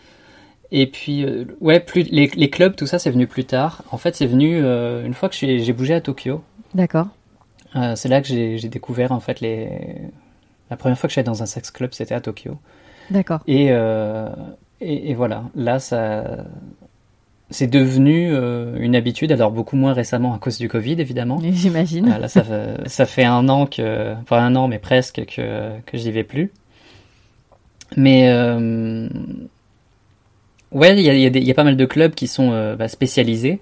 Et puis, ouais, plus les, les, clubs, tout ça, c'est venu plus tard. En fait, c'est venu une fois que j'ai bougé à Tokyo. D'accord. c'est là que j'ai découvert en fait les. La première fois que j'allais dans un sex club, c'était à Tokyo. D'accord. Et, et, et, voilà, là, ça, c'est devenu euh, une habitude, alors beaucoup moins récemment à cause du Covid, évidemment. J'imagine. là, ça, ça, fait un an que, pas un an, mais presque que, que j'y vais plus. Mais euh, ouais, il y a, y a, pas mal de clubs qui sont euh, bah, spécialisés.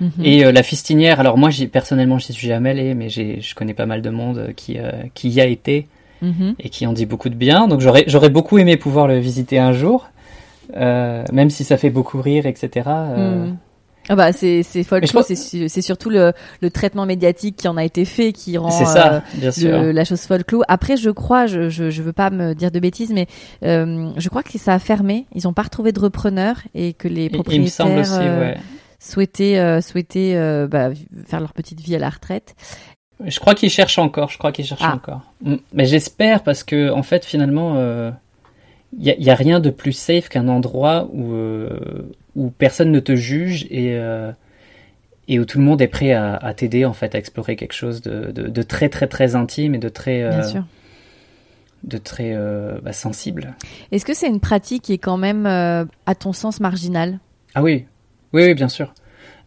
Mhm. Et la fistinière, alors moi, personnellement, j'y suis jamais allé, mais je connais pas mal de monde qui, qui y a été mhm. et qui en dit beaucoup de bien. Donc j'aurais beaucoup aimé pouvoir le visiter un jour. Euh, même si ça fait beaucoup rire, etc. Euh... Hmm. Ah bah c'est c'est folklore, c'est surtout le, le traitement médiatique qui en a été fait qui rend ça, euh, la chose folklore. Après je crois, je, je je veux pas me dire de bêtises, mais euh, je crois que ça a fermé. Ils ont pas retrouvé de repreneurs et que les propriétaires aussi, ouais. souhaitaient souhaitaient bah, faire leur petite vie à la retraite. Je crois qu'ils cherchent encore. Je crois qu'ils cherchent ah. encore. Mm. Mais j'espère parce que en fait finalement il y, a rien de plus safe qu'un endroit où, euh, où personne ne te juge et, euh, et où tout le monde est prêt à, t'aider en fait à explorer quelque chose de, très très très intime et de très Bien sûr. de très bah, sensible. Est-ce que c'est une pratique qui est quand même à ton sens marginale? Ah oui, oui, oui bien sûr.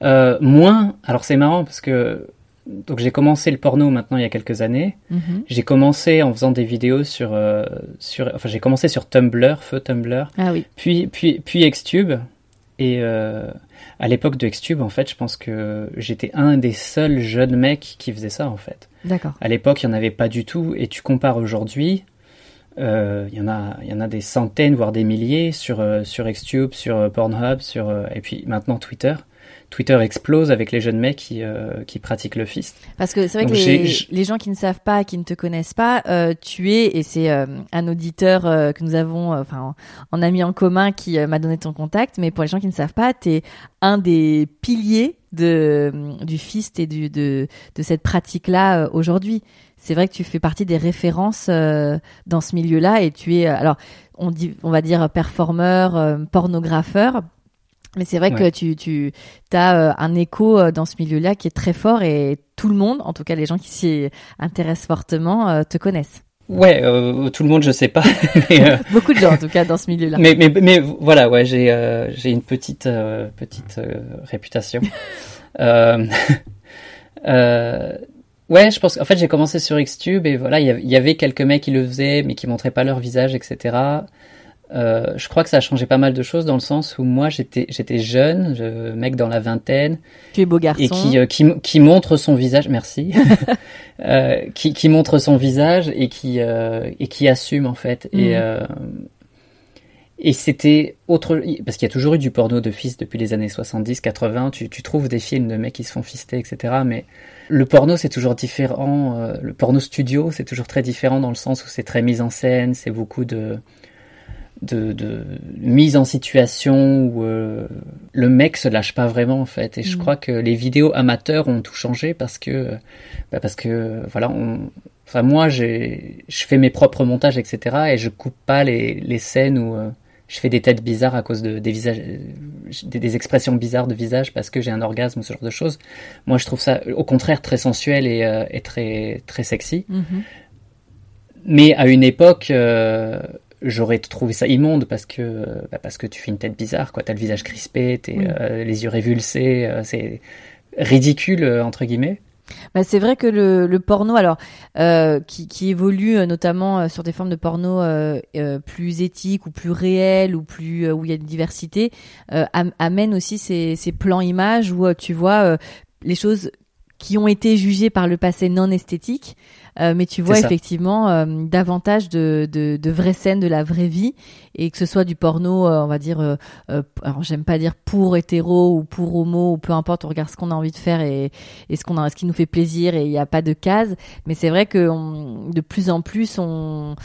moins, alors c'est marrant parce que donc j'ai commencé le porno maintenant il y a quelques années. Mhm. J'ai commencé en faisant des vidéos sur, euh, sur enfin j'ai commencé sur Tumblr, feu Tumblr. Ah oui. Puis puis puis Xtube et euh, à l'époque de Xtube en fait je pense que j'étais un des seuls jeunes mecs qui faisait ça en fait. D'accord. À l'époque il y en avait pas du tout et tu compares aujourd'hui. Euh, il y en a, il y en a des centaines, voire des milliers sur sur Xtube, sur Pornhub, sur et puis maintenant Twitter. Twitter explose avec les jeunes mecs qui, euh, qui pratiquent le fist. Parce que c'est vrai que les, gens qui ne savent pas, qui ne te connaissent pas, euh, tu es, et c'est euh, un auditeur que nous avons, enfin, en, ami en commun qui m'a donné ton contact, mais pour les gens qui ne savent pas, tu es un des piliers de, du fist et du, de, de cette pratique-là aujourd'hui. C'est vrai que tu fais partie des références dans ce milieu-là et tu es, alors, on, dit, on va dire performeur, pornographeur, mais c'est vrai que tu, tu as euh, un écho euh, dans ce milieu-là qui est très fort et tout le monde, en tout cas les gens qui s'y intéressent fortement, euh, te connaissent. Ouais, tout le monde, je sais pas. Beaucoup de gens, en tout cas, dans ce milieu-là. Mais, mais, mais voilà, ouais, j'ai j'ai une petite petite réputation. ouais, je pense. En fait, j'ai commencé sur Xtube et voilà, il y, avait quelques mecs qui le faisaient, mais qui montraient pas leur visage, etc. Euh, je crois que ça a changé pas mal de choses dans le sens où moi j'étais j'étais jeune, je, mec dans la vingtaine. Tu es beau garçon. Et qui, euh, qui, qui montre son visage, merci. euh, qui, qui montre son visage et qui euh, et qui assume en fait. Et mm. euh, et c'était autre parce qu'il y a toujours eu du porno de fils depuis les années 70, 80. Tu, tu trouves des films de mecs qui se font fister, etc. Mais le porno c'est toujours différent. le porno studio c'est toujours très différent dans le sens où c'est très mis en scène, c'est beaucoup de de, mise en situation où euh, le mec se lâche pas vraiment en fait. Et je mm. crois que les vidéos amateurs ont tout changé parce que bah parce que voilà, on, enfin moi j'ai je fais mes propres montages etc. Et je coupe pas les, les scènes où euh, je fais des têtes bizarres à cause de des visages, des, expressions bizarres de visage parce que j'ai un orgasme ou ce genre de choses. Moi je trouve ça au contraire très sensuel et, euh, et très très sexy. Mm-hmm. Mais à une époque, j'aurais trouvé ça immonde parce que bah parce que tu fais une tête bizarre quoi. T'as le visage crispé t'es euh, les yeux révulsés euh, c'est ridicule euh, entre guillemets. Bah, c'est vrai que le, le porno, alors qui, qui, évolue notamment sur des formes de porno plus éthiques ou plus réelles ou plus où il y a une diversité, amène aussi ces, ces plans images où tu vois les choses qui ont été jugées par le passé non esthétiques euh, mais tu vois effectivement euh, davantage de, de, de, vraies scènes de la vraie vie et que ce soit du porno, euh, on va dire, alors j'aime pas dire pour hétéro ou pour homo ou peu importe, on regarde ce qu'on a envie de faire et, et ce qu'on a, ce qui nous fait plaisir et il n'y a pas de case. Mais c'est vrai que de plus en plus on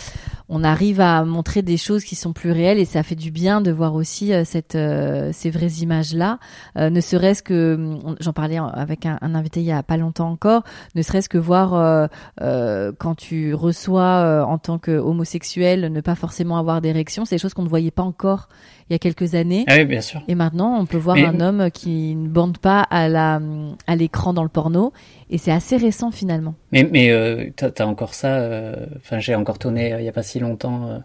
on arrive à montrer des choses qui sont plus réelles et ça fait du bien de voir aussi cette ces vraies images là. ne serait-ce que j'en parlais avec un, invité il y a pas longtemps encore, ne serait-ce que voir euh, quand tu reçois euh, en tant qu'homosexuel ne pas forcément avoir d'érection, c'est choses qu'on ne voyait pas encore il y a quelques années. Ah oui, bien sûr. Et maintenant, on peut voir un homme qui ne bande pas à la à l'écran dans le porno, et c'est assez récent finalement. Mais mais euh, t'as encore ça. Enfin, j'ai encore tourné il y a pas si longtemps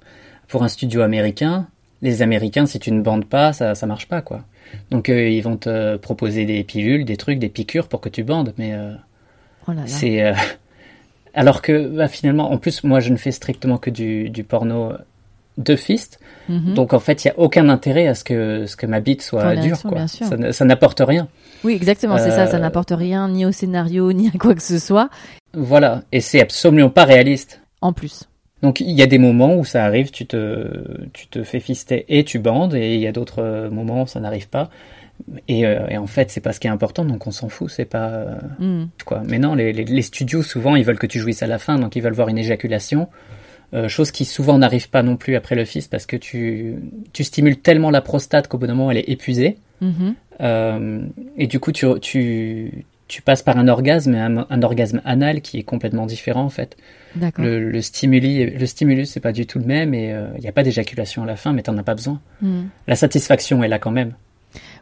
pour un studio américain. Les Américains, si tu ne bandes pas, ça ça marche pas quoi. Donc ils vont te proposer des pilules, des trucs, des piqûres pour que tu bandes, mais oh c'est alors que bah, finalement, en plus, moi, je ne fais strictement que du, porno de fist. Mhm. Donc en fait, il n'y a aucun intérêt à ce que, ce que ma bite soit dure. Quoi. Ça, n'apporte rien. Oui, exactement, c'est ça. Ça euh, n'apporte rien ni au scénario, ni à quoi que ce soit. Voilà, et c'est absolument pas réaliste. En plus. Donc il y a des moments où ça arrive, tu te, tu te fais fister et tu bandes, et il y a d'autres moments où ça n'arrive pas. Euh, et, en fait, c'est pas ce qui est important, donc on s'en fout, c'est pas euh, mm. quoi. Mais non, les, les, studios souvent ils veulent que tu jouisses à la fin, donc ils veulent voir une éjaculation, euh, chose qui souvent n'arrive pas non plus après le fils parce que tu tu stimules tellement la prostate qu'au bout d'un moment elle est épuisée, mm-hmm. et du coup tu, tu tu passes par un orgasme, un, un, orgasme anal qui est complètement différent en fait. Le, le, stimuli, le stimulus c'est pas du tout le même et il n'y a pas d'éjaculation à la fin, mais t'en as pas besoin. Mm. La satisfaction est là quand même.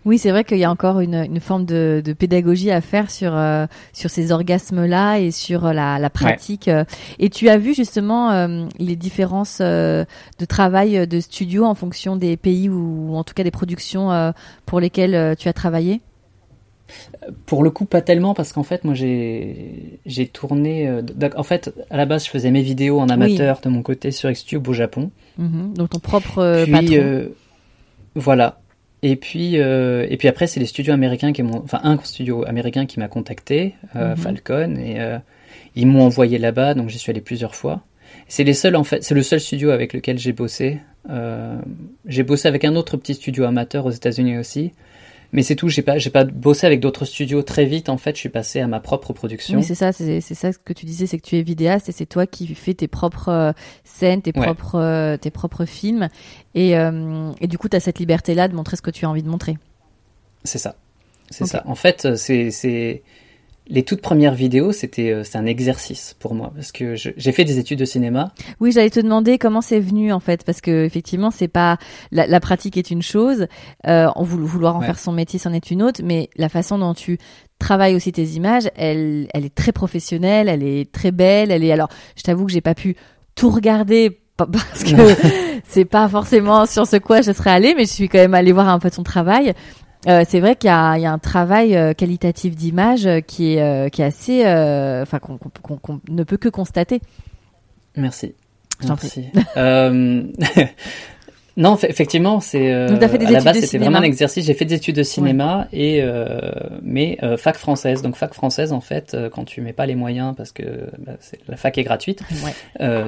Oui, c'est vrai qu'il y a encore une, une forme de, de, pédagogie à faire sur euh, sur ces orgasmes-là et sur la, la pratique. Euh. Et tu as vu justement euh, les différences de travail de studio en fonction des pays ou, en tout cas des productions pour lesquelles tu as travaillé? Pour le coup, pas tellement parce qu'en fait, moi, j'ai tourné. en fait, à la base, je faisais mes vidéos en amateur de mon côté sur Xtube au Japon. Mm-hmm. donc ton propre Puis, patron. voilà. Et puis, euh, et puis après, c'est les studios américains qui m'ont, enfin un studio américain qui m'a contacté, euh, mhm. Falcon, et euh, ils m'ont envoyé là-bas, donc j'y suis allé plusieurs fois. C'est les seuls en fait, c'est le seul studio avec lequel j'ai bossé. j'ai bossé avec un autre petit studio amateur aux États-Unis aussi, mais c'est tout. J'ai pas, j'ai pas bossé avec d'autres studios très vite. En fait, je suis passé à ma propre production. Oui, c'est ça, c'est, ça ce que tu disais, c'est que tu es vidéaste et c'est toi qui fais tes propres euh, scènes, tes propres, euh, tes propres films. Et, euh, et du coup, tu as cette liberté-là de montrer ce que tu as envie de montrer. C'est ça. C'est ça. En fait, c'est, c'est, les toutes premières vidéos, c'était euh, c'est un exercice pour moi parce que j'ai fait des études de cinéma. Oui, j'allais te demander comment c'est venu en fait parce que effectivement c'est pas la, la, pratique est une chose, euh, vouloir en faire son métier c'en est une autre, mais la façon dont tu travailles aussi tes images, elle elle est très professionnelle, elle est très belle, elle est alors je t'avoue que j'ai pas pu tout regarder parce que c'est pas forcément sur ce quoi je serais allée, mais je suis quand même allée voir un peu ton travail. Euh, c'est vrai qu'il y, y a, un travail euh, qualitatif d'image euh, qui est qui est assez, enfin qu'on ne peut que constater. Merci. Merci. non, effectivement, c'est à la base c'était vraiment un exercice. J'ai fait des études de cinéma et mais fac française. Donc fac française, en fait, quand tu mets pas les moyens parce que bah, la fac est gratuite,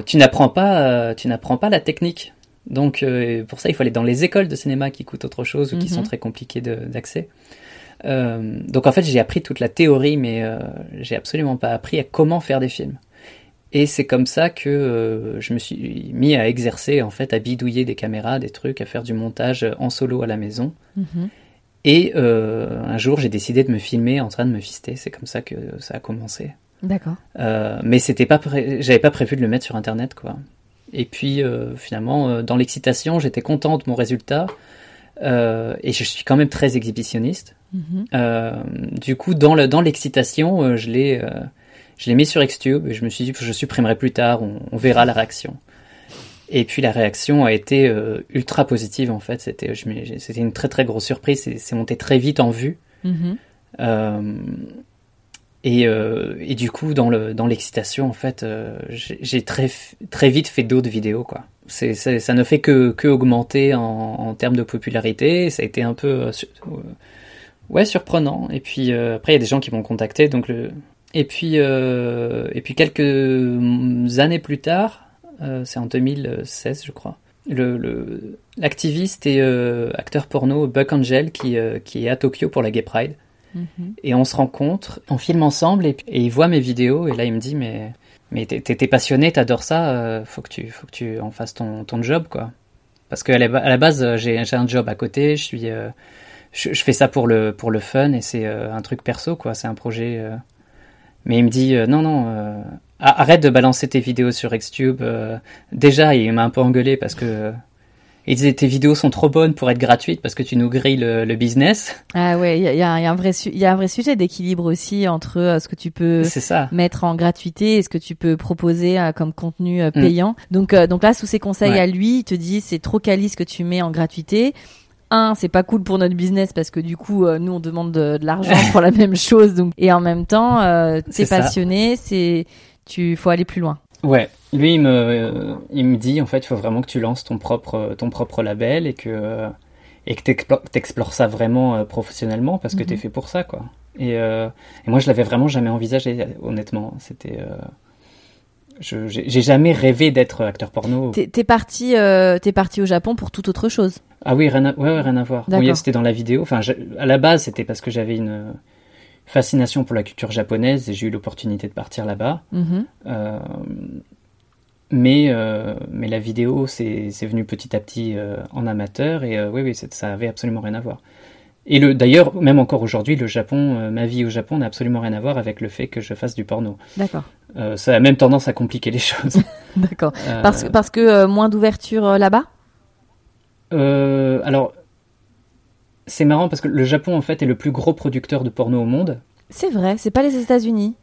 tu n'apprends pas, tu n'apprends pas la technique donc euh, pour ça, il faut aller dans les écoles de cinéma qui coûtent autre chose ou qui sont mhm. très compliquées d'accès. Euh, donc en fait, j'ai appris toute la théorie, mais euh, j'ai absolument pas appris à comment faire des films. Et c'est comme ça que euh, je me suis mis à exercer, en fait, à bidouiller des caméras, des trucs, à faire du montage en solo à la maison. Mhm. Et un jour, j'ai décidé de me filmer en train de me fister. C'est comme ça que ça a commencé. D'accord. mais c'était pas, j'avais pas prévu de le mettre sur Internet, quoi. Et puis euh, finalement, euh, dans l'excitation, j'étais content de mon résultat. Euh, et je suis quand même très exhibitionniste. Mhm. du coup, dans l'excitation, dans je l'ai je l'ai mis sur Xtube et je me suis dit que je supprimerai plus tard, on, verra la réaction. Et puis la réaction a été ultra positive en fait. C'était c'était une très très grosse surprise. C'est monté très vite en vue. Mhm. Et, euh, et, du coup, dans le dans l'excitation, en fait, euh, j'ai très vite fait d'autres vidéos, ça ne fait que augmenter en, termes de popularité. Ça a été un peu euh, ouais surprenant. Et puis après, il y a des gens qui m'ont contacté, et puis quelques années plus tard, c'est en 2016, je crois. L'activiste et acteur porno Buck Angel qui est à Tokyo pour la Gay Pride Mhm. Et on se rencontre, on filme ensemble et, il voit mes vidéos et là il me dit mais mais t'es passionné, t'adores ça, euh, faut que tu faut que tu en fasses ton, ton job quoi. Parce qu'à la, à la base euh, j'ai un job à côté, je suis euh, je, fais ça pour le pour le fun et c'est un truc perso quoi, c'est un projet. Mais il me dit non non arrête de balancer tes vidéos sur Xtube. déjà il m'a un peu engueulé parce que il disait tes vidéos sont trop bonnes pour être gratuites parce que tu nous grilles le, business. Ah ouais, il y a, un vrai il y a un vrai sujet d'équilibre aussi entre euh, ce que tu peux mettre en gratuité et ce que tu peux proposer euh, comme contenu euh, mm. payant. Donc donc là sous ses conseils à lui, il te dit c'est trop quali ce que tu mets en gratuité un, c'est pas cool pour notre business parce que du coup, nous, on demande de, l'argent pour la même chose. Donc, et en même temps, euh, t'es passionné, c'est, tu, faut aller plus loin. Ouais, lui il me, il me dit en fait il faut vraiment que tu lances ton propre, ton propre label et que, et que t'explores ça vraiment euh, professionnellement parce que t'es mhm. fait pour ça quoi. Et, euh, et moi je l'avais vraiment jamais envisagé honnêtement. C'était, euh, j'ai jamais rêvé d'être acteur porno. T'es parti, euh, parti au Japon pour toute autre chose. Ah oui, rien à, ouais, rien à voir. Oui, c'était dans la vidéo. Enfin, à la base c'était parce que j'avais une fascination pour la culture japonaise et j'ai eu l'opportunité de partir là-bas. Mhm. Euh, mais, euh, mais la vidéo, c'est venu petit à petit euh, en amateur et oui, oui, ça avait absolument rien à voir. Et d'ailleurs, même encore aujourd'hui, le Japon, ma vie au Japon n'a absolument rien à voir avec le fait que je fasse du porno. D'accord. ça a même tendance à compliquer les choses. D'accord. Parce, parce que moins d'ouverture là-bas? Alors, c'est marrant parce que le Japon en fait est le plus gros producteur de porno au monde. C'est vrai, c'est pas les États-Unis.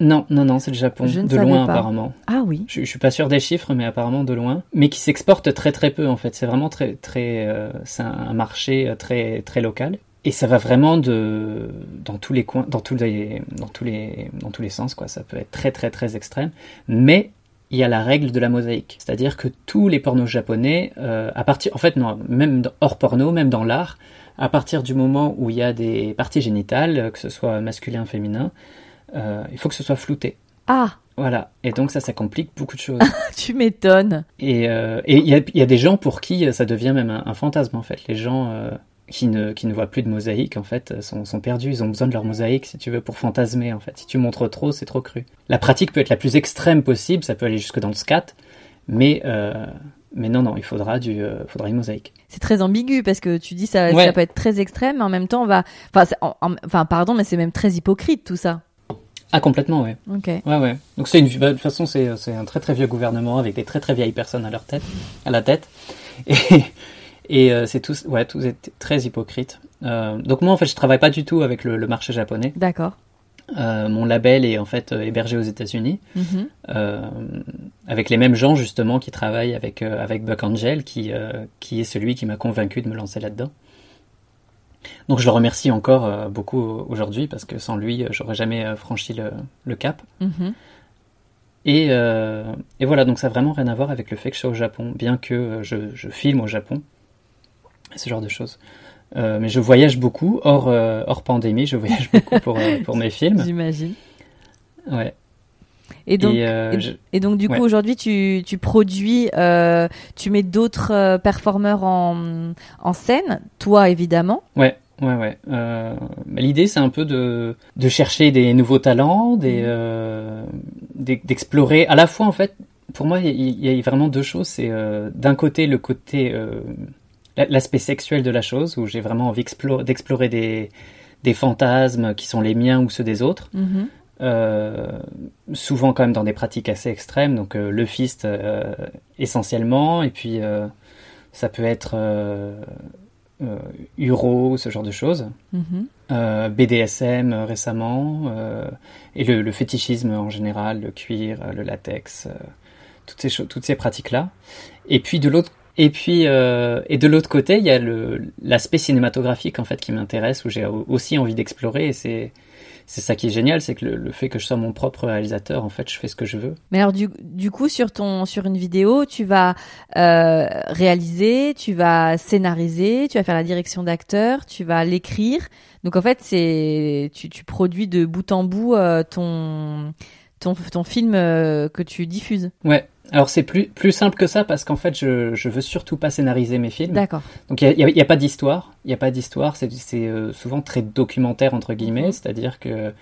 Non, non, non, c'est le Japon. Je ne de loin, pas. apparemment. Ah oui. Je, je suis pas sûr des chiffres, mais apparemment de loin. Mais qui s'exporte très très peu, en fait. C'est vraiment très, très, euh, c'est un, marché euh, très, très local. Et ça va vraiment de, dans tous les coins, dans tous les, dans tous les, dans tous les sens, quoi. Ça peut être très très très extrême. Mais il y a la règle de la mosaïque. C'est-à-dire que tous les pornos japonais, euh, à partir, en fait, non, même hors porno, même dans l'art, à partir du moment où il y a des parties génitales, que ce soit masculin, féminin, euh, il faut que ce soit flouté. Ah, Voilà. Et donc ça, ça complique beaucoup de choses. tu m'étonnes. Et euh, il y, a, il y a des gens pour qui ça devient même un, un fantasme, en fait. Les gens euh, qui, ne, qui ne voient plus de mosaïque, en fait, sont, sont perdus. Ils ont besoin de leur mosaïque, si tu veux, pour fantasmer, en fait. Si tu montres trop, c'est trop cru. La pratique peut être la plus extrême possible, ça peut aller jusque dans le scat, mais... Euh, mais non, non, il faudra, du, euh, faudra une mosaïque. C'est très ambigu parce que tu dis ça, Ouais. ça peut être très extrême, mais en même temps, on va. Enfin, c'est- en- en- enfin, pardon, mais c'est même très hypocrite tout ça. Ah, complètement, ouais. Ok. Ouais, ouais. Donc c'est une, bah, de toute façon, c'est, c'est un très très vieux gouvernement avec des très très vieilles personnes à leur tête, à la tête. Et, et euh, c'est tous, ouais, tous est très hypocrite. Euh, donc moi, en fait, je travaille pas du tout avec le, le marché japonais. D'accord. Euh, mon label est en fait euh, hébergé aux États-Unis, Mhm. euh, avec les mêmes gens justement qui travaillent avec avec Buck Angel, qui qui est celui qui m'a convaincu de me lancer là-dedans. Donc je le remercie encore beaucoup aujourd'hui parce que sans lui, j'aurais jamais franchi le, le cap. Mhm. Et, et voilà, donc ça n'a vraiment rien à voir avec le fait que je sois au Japon, bien que je, je filme au Japon, ce genre de choses. Euh, mais je voyage beaucoup, hors, euh, hors pandémie, je voyage beaucoup pour, euh, pour mes films. J'imagine. Ouais. Et donc, et, euh, et- je- Et donc du coup Ouais. aujourd'hui tu, tu produis, tu mets d'autres performeurs en, en scène, toi évidemment. ouais, ouais, ouais. L'idée, c'est un peu de, de chercher des nouveaux talents, d'e- d'explorer. À la fois, en fait, pour moi, il y, a vraiment deux choses. C'est d'un côté le côté, l'aspect sexuel de la chose, où j'ai vraiment envie explo- d'explorer des, des fantasmes qui sont les miens ou ceux des autres. Mhm. Euh, souvent quand même dans des pratiques assez extrêmes, donc euh, le fist euh, essentiellement, et puis ça peut être Uro, ce genre de choses, BDSM euh, récemment, et le, le fétichisme en général, le cuir, le latex, toutes ces toutes ces pratiques-là. Et puis de l'autre et puis euh, et de l'autre côté, il y a le l'aspect cinématographique en fait qui m'intéresse, où j'ai au- aussi envie d'explorer, et c'est c'est ça qui est génial, c'est que le, le fait que je sois mon propre réalisateur, en fait, je fais ce que je veux. Mais alors du, du coup sur ton sur une vidéo tu vas euh, réaliser, tu vas scénariser, tu vas faire la direction d'acteur, tu vas l'écrire. Donc en fait c'est tu, tu produis de bout en bout euh, ton ton ton film euh, que tu diffuses. Ouais. Alors c'est plus plus simple que ça parce qu'en fait, je je veux surtout pas scénariser mes films. D'accord. Donc il n'y a, il y a pas d'histoire, il n'y a pas d'histoire, c'est euh, souvent très documentaire entre guillemets, Mhm. c'est-à-dire que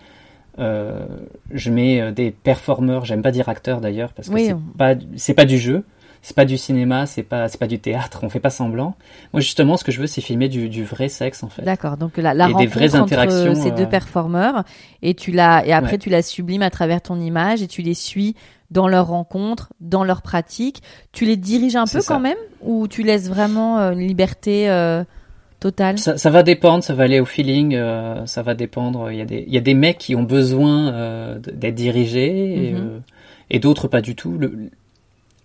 euh, je mets euh, des performeurs, j'aime pas dire acteurs d'ailleurs parce que Oui, c'est on- pas c'est pas du jeu, c'est pas du cinéma, c'est pas c'est pas du théâtre, on fait pas semblant. Moi justement ce que je veux c'est filmer du, du vrai sexe en fait. D'accord. Donc la, la Et des rencontre vraies entre interactions, ces deux euh, performeurs et tu la et après Ouais. tu la sublimes à travers ton image et tu les suis dans leur rencontre, dans leur pratique. Tu les diriges un peu ça. quand même ou tu laisses vraiment euh, une liberté euh, totale? Ça, ça va dépendre, ça va aller au feeling, euh, ça va dépendre. Il y a des, il y a des mecs qui ont besoin euh, d'être dirigés et, Mhm. euh, et d'autres pas du tout. Le,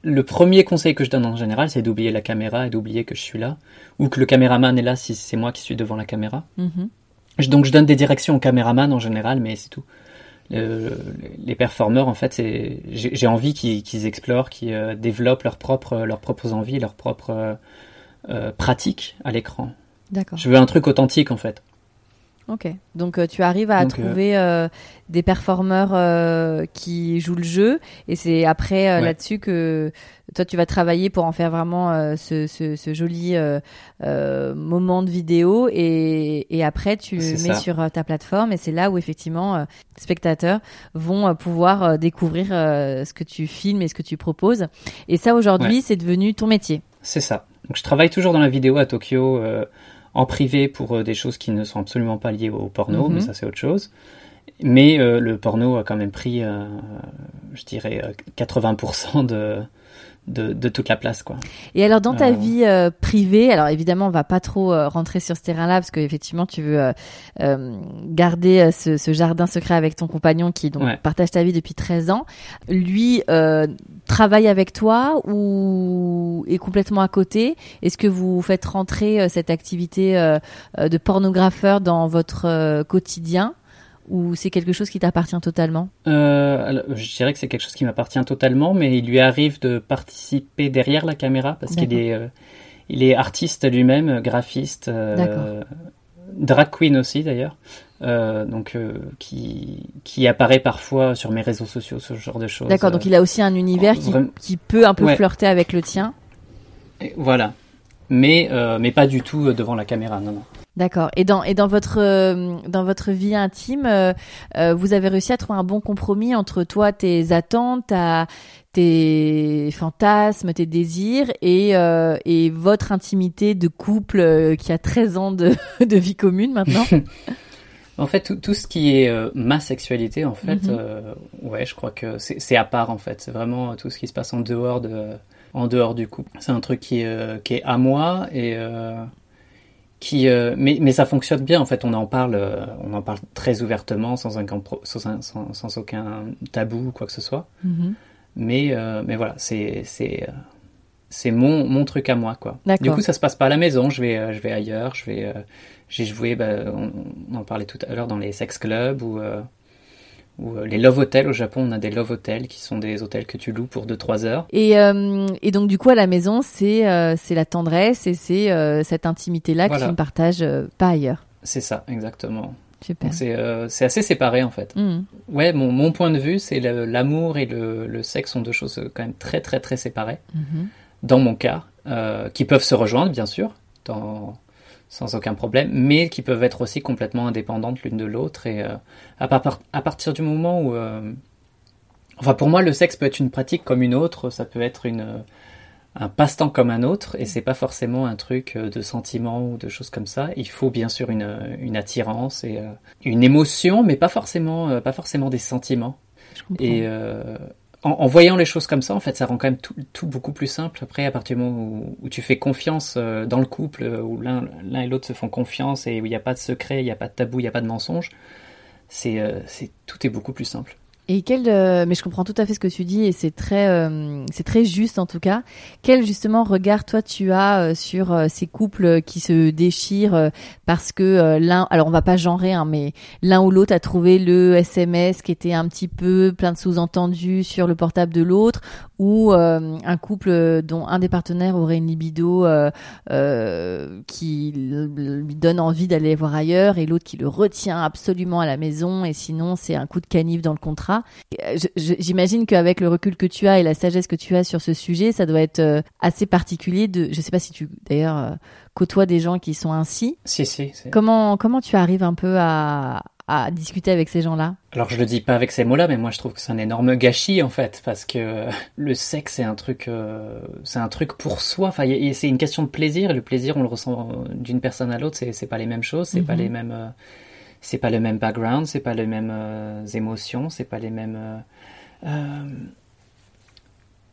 le premier conseil que je donne en général, c'est d'oublier la caméra et d'oublier que je suis là, ou que le caméraman est là si c'est moi qui suis devant la caméra. Mhm. Donc je donne des directions au caméraman en général, mais c'est tout. Le- les performeurs, en fait, j'ai envie qu'ils explorent, qu'ils euh, développent leurs propres leurs propres envies, leurs propres euh, euh, pratiques à l'écran. D'accord. Je veux un truc authentique en fait. Ok. Donc euh, tu arrives à Donc, euh, trouver euh, des performeurs euh, qui jouent le jeu et c'est après euh, Ouais. là-dessus que toi tu vas travailler pour en faire vraiment euh, ce, ce, ce joli euh, euh, moment de vidéo et, et après tu mets ça. sur ta plateforme et c'est là où effectivement euh, spectateurs vont pouvoir découvrir euh, ce que tu filmes et ce que tu proposes. Et ça aujourd'hui Ouais. c'est devenu ton métier. C'est ça. Donc je travaille toujours dans la vidéo à Tokyo euh, en privé pour euh, des choses qui ne sont absolument pas liées au porno, Mhm. mais ça c'est autre chose. Mais euh, le porno a quand même pris, euh, je dirais, euh, 80% de, de, de, toute la place quoi. Et alors dans ta euh... vie euh, privée, alors évidemment on va pas trop euh, rentrer sur ce terrain-là parce que effectivement tu veux euh, garder ce, ce, jardin secret avec ton compagnon qui donc ouais. partage ta vie depuis 13 ans. Lui travaille avec toi ou est complètement à côté? Est-ce que vous faites rentrer cette activité de pornographeur dans votre quotidien? Ou c'est quelque chose qui t'appartient totalement? Euh, alors, Je dirais que c'est quelque chose qui m'appartient totalement, mais il lui arrive de participer derrière la caméra parce qu'il est, euh, il est artiste lui-même, graphiste, euh, drag queen aussi d'ailleurs, euh, donc qui, qui apparaît parfois sur mes réseaux sociaux, ce genre de choses. D'accord, donc il a aussi un univers qui, qui peut un peu ouais. flirter avec le tien. Et voilà, mais mais pas du tout devant la caméra, non non. D'accord. Et dans et dans votre euh, dans votre vie intime, euh, euh, vous avez réussi à trouver un bon compromis entre toi, tes attentes, ta, tes fantasmes, tes désirs et et votre intimité de couple qui a 13 ans de de vie commune maintenant? en fait, tout, tout, ce qui est ma sexualité, en fait, mm -hmm. ouais, je crois que c'est à part en fait. C'est vraiment tout ce qui se passe en dehors de en dehors du couple. C'est un truc qui est qui est à moi et qui, euh, mais, mais ça fonctionne bien en fait. On en parle, euh, on en parle très ouvertement, sans, un, sans, sans, sans aucun tabou ou quoi que ce soit. Mm -hmm. Mais, euh, mais voilà, c'est c'est c'est mon, mon truc à moi quoi. Du coup, ça se passe pas à la maison. Je vais je vais ailleurs. Je vais j'ai joué, bah, on, on, en parlait tout à l'heure dans les sex clubs ou ou les love hotels au Japon, on a des love hotels qui sont des hôtels que tu loues pour 2-3 heures. Et, euh, et donc du coup à la maison, c'est euh, c'est la tendresse et c'est euh, cette intimité-là voilà. que tu ne partages pas ailleurs. C'est ça, exactement. C'est assez séparé en fait. Mmh. Ouais, mon, mon point de vue, c'est l'amour et le, le, sexe sont deux choses quand même très très très séparées. Mmh. Dans mon cas, qui peuvent se rejoindre bien sûr dans sans aucun problème, mais qui peuvent être aussi complètement indépendantes l'une de l'autre. Et euh, à, par à, partir du moment où, euh, enfin pour moi, le sexe peut être une pratique comme une autre, ça peut être une un passe-temps comme un autre, et c'est pas forcément un truc de sentiment ou de choses comme ça. Il faut bien sûr une, une attirance et euh, une émotion, mais pas forcément pas forcément des sentiments. Et en, voyant les choses comme ça, en fait, ça rend quand même tout, beaucoup plus simple. Après, à partir du moment où, tu fais confiance euh, dans le couple, euh, où l'un et l'autre se font confiance et où il n'y a pas de secret, il n'y a pas de tabou, il n'y a pas de mensonge, euh, c'est tout est beaucoup plus simple. Et quel, euh, mais je comprends tout à fait ce que tu dis et c'est très, euh, c'est très juste en tout cas. Quel justement regard toi tu as euh, sur ces couples qui se déchirent parce que l'un, alors on va pas genrer, hein, mais l'un ou l'autre a trouvé le SMS qui était un petit peu plein de sous-entendus sur le portable de l'autre, ou un couple dont un des partenaires aurait une libido qui lui donne envie d'aller voir ailleurs et l'autre qui le retient absolument à la maison et sinon c'est un coup de canif dans le contrat. J'imagine qu'avec le recul que tu as et la sagesse que tu as sur ce sujet, ça doit être assez particulier de. Je sais pas si tu d'ailleurs côtoies des gens qui sont ainsi. Si si. Comment comment tu arrives un peu à à discuter avec ces gens-là? Alors je le dis pas avec ces mots-là, mais moi je trouve que c'est un énorme gâchis en fait, parce que le sexe c'est un truc, euh, c'est un truc pour soi. Enfin, c'est une question de plaisir. Et le plaisir, on le ressent d'une personne à l'autre. C'est pas les mêmes choses, c'est mm -hmm. pas les mêmes. Euh, c'est pas le même background, c'est pas les mêmes euh, émotions, c'est pas les mêmes. Euh, euh...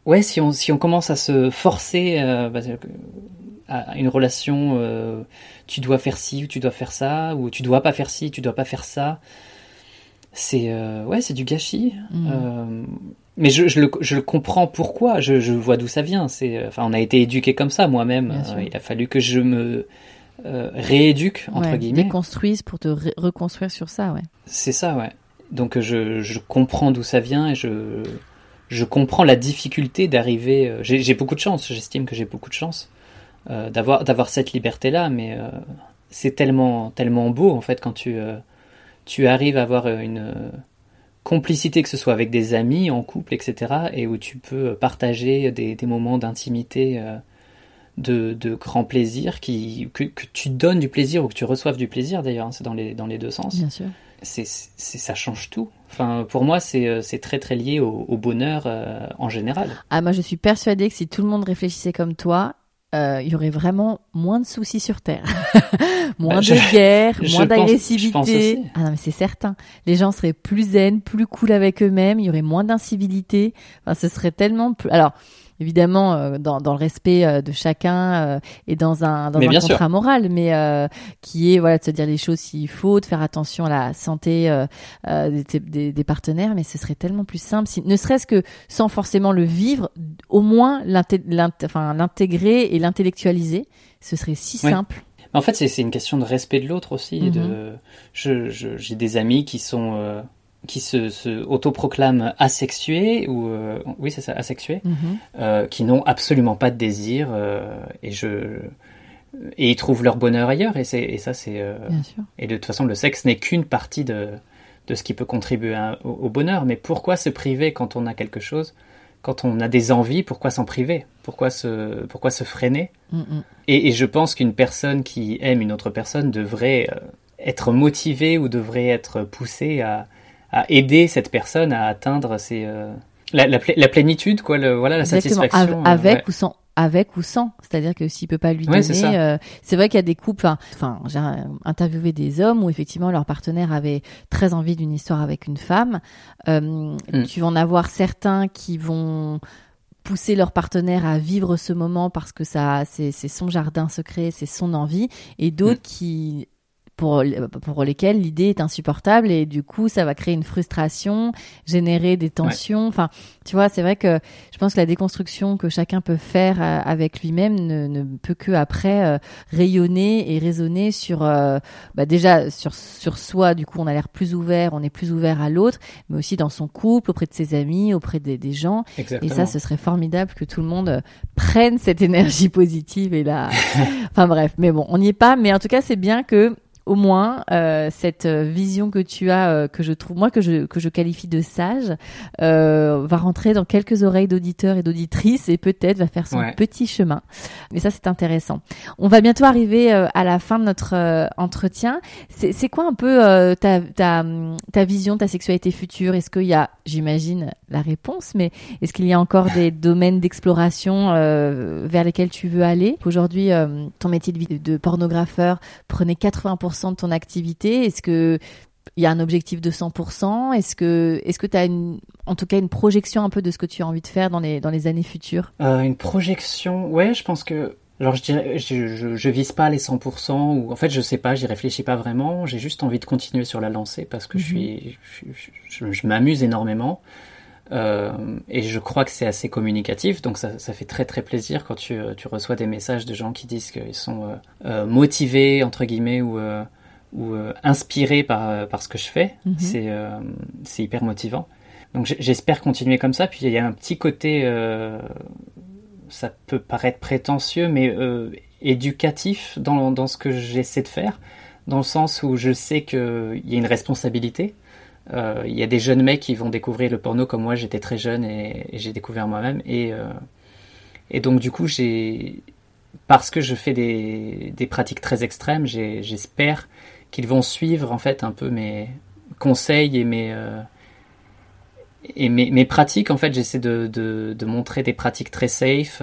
Ouais, si on si on commence à se forcer bah, à une relation, tu dois faire ci ou tu dois faire ça, ou tu dois pas faire ci, tu dois pas faire ça. C'est ouais, c'est du gâchis. Mmh. mais je, je, le, je le comprends pourquoi. Je, je vois d'où ça vient. C'est enfin, on a été éduqué comme ça moi-même. il a fallu que je me euh, rééduque entre ouais, guillemets. Déconstruise pour te reconstruire sur ça, ouais. C'est ça, ouais. Donc je, je comprends d'où ça vient et je, je comprends la difficulté d'arriver. Euh, j'ai beaucoup de chance, j'estime que j'ai beaucoup de chance euh, d'avoir d'avoir cette liberté-là, mais euh, c'est tellement tellement beau en fait quand tu tu arrives à avoir une complicité, que ce soit avec des amis, en couple, etc., et où tu peux partager des, des moments d'intimité de, de grand plaisir, qui, que, que, tu donnes du plaisir ou que tu reçoives du plaisir d'ailleurs, hein, c'est dans les, dans les deux sens. Bien sûr. C'est, ça change tout. Enfin, pour moi, c'est, c'est très très lié au, au bonheur euh, en général. Ah, moi, je suis persuadée que si tout le monde réfléchissait comme toi, euh, il y aurait vraiment moins de soucis sur Terre, moins bah, de guerre, moins d'agressivité. Ah non, mais c'est certain. Les gens seraient plus zen, plus cool avec eux-mêmes. Il y aurait moins d'incivilité. Enfin, ce serait tellement plus. Alors, évidemment dans, dans, le respect de chacun et dans un, dans un contrat moral, mais qui est voilà de se dire les choses s'il faut, de faire attention à la santé des, des, des, partenaires, mais ce serait tellement plus simple, si, ne serait-ce que sans forcément le vivre, au moins l'intégrer et l'intellectualiser, ce serait si simple. En fait, c'est une question de respect de l'autre aussi. de... Mhm. J'ai des amis qui sont euh, qui se, se autoproclament asexués ou euh, oui c'est ça asexués, mhm. euh, qui n'ont absolument pas de désir et je et ils trouvent leur bonheur ailleurs et c'est et ça c'est et de toute façon le sexe n'est qu'une partie de de ce qui peut contribuer au, bonheur. Mais pourquoi se priver quand on a quelque chose? Quand on a des envies, pourquoi s'en priver? Pourquoi se, pourquoi se freiner? Mm, mm. Et, je pense qu'une personne qui aime une autre personne devrait euh, être motivée ou devrait être poussée à, aider cette personne à atteindre ses, euh, la, la, plénitude, quoi, le, voilà, la satisfaction. Avec euh, ou sans avec ou sans. C'est-à-dire que s'il peut pas lui donner, euh, c'est vrai qu'il y a des couples. Enfin, j'ai interviewé des hommes où effectivement leur partenaire avait très envie d'une histoire avec une femme. Euh, mm. Tu vas en avoir certains qui vont pousser leur partenaire à vivre ce moment parce que ça c'est son jardin secret, c'est son envie, et d'autres mm. qui pour, pour lesquels l'idée est insupportable et du coup ça va créer une frustration, générer des tensions. Enfin, tu vois, c'est vrai que je pense que la déconstruction que chacun peut faire euh, avec lui-même ne, ne, peut que après euh, rayonner et résonner sur euh, bah déjà sur sur soi. Du coup, on a l'air plus ouvert, on est plus ouvert à l'autre, mais aussi dans son couple, auprès de ses amis, auprès des, des gens. Et ça, ce serait formidable que tout le monde prenne cette énergie positive et là. enfin bref, mais bon, on n'y est pas. Mais en tout cas, c'est bien que au moins euh, cette vision que tu as, euh, que je trouve moi que je que je qualifie de sage, euh, va rentrer dans quelques oreilles d'auditeurs et d'auditrices et peut-être va faire son petit chemin. Mais ça c'est intéressant. On va bientôt arriver euh, à la fin de notre euh, entretien. C'est quoi un peu ta, ta ta vision, ta sexualité future? Est-ce qu'il y a, j'imagine la réponse, mais est-ce qu'il y a encore des domaines d'exploration vers lesquels tu veux aller? Aujourd'hui, ton métier de, de pornographeur prenait 80% de ton activité? Est-ce que il y a un objectif de 100% Est-ce que est-ce que tu as une en tout cas une projection un peu de ce que tu as envie de faire dans les dans les années futures? Euh, Une projection, ouais, je pense que alors je dirais je, je, vise pas les 100% ou en fait je sais pas, j'y réfléchis pas vraiment, j'ai juste envie de continuer sur la lancée parce que je suis mhm. je, m'amuse énormément. Euh, et je crois que c'est assez communicatif, donc ça, ça, fait très très plaisir quand tu, tu, reçois des messages de gens qui disent qu'ils sont euh, euh motivés entre guillemets ou, euh, ou inspirés par, par ce que je fais. Mhm. C'est c'est hyper motivant. Donc j'espère continuer comme ça. Puis il y a un petit côté, ça peut paraître prétentieux, mais éducatif dans, dans ce que j'essaie de faire, dans le sens où je sais qu'il y a une responsabilité. Euh, il y a des jeunes mecs qui vont découvrir le porno comme moi, j'étais très jeune et, j'ai découvert moi-même. Et, euh, et donc du coup, j'ai parce que je fais des, pratiques très extrêmes, j'espère qu'ils vont suivre en fait un peu mes conseils et mes euh, pratiques. En fait, j'essaie de, de, de, montrer des pratiques très safe.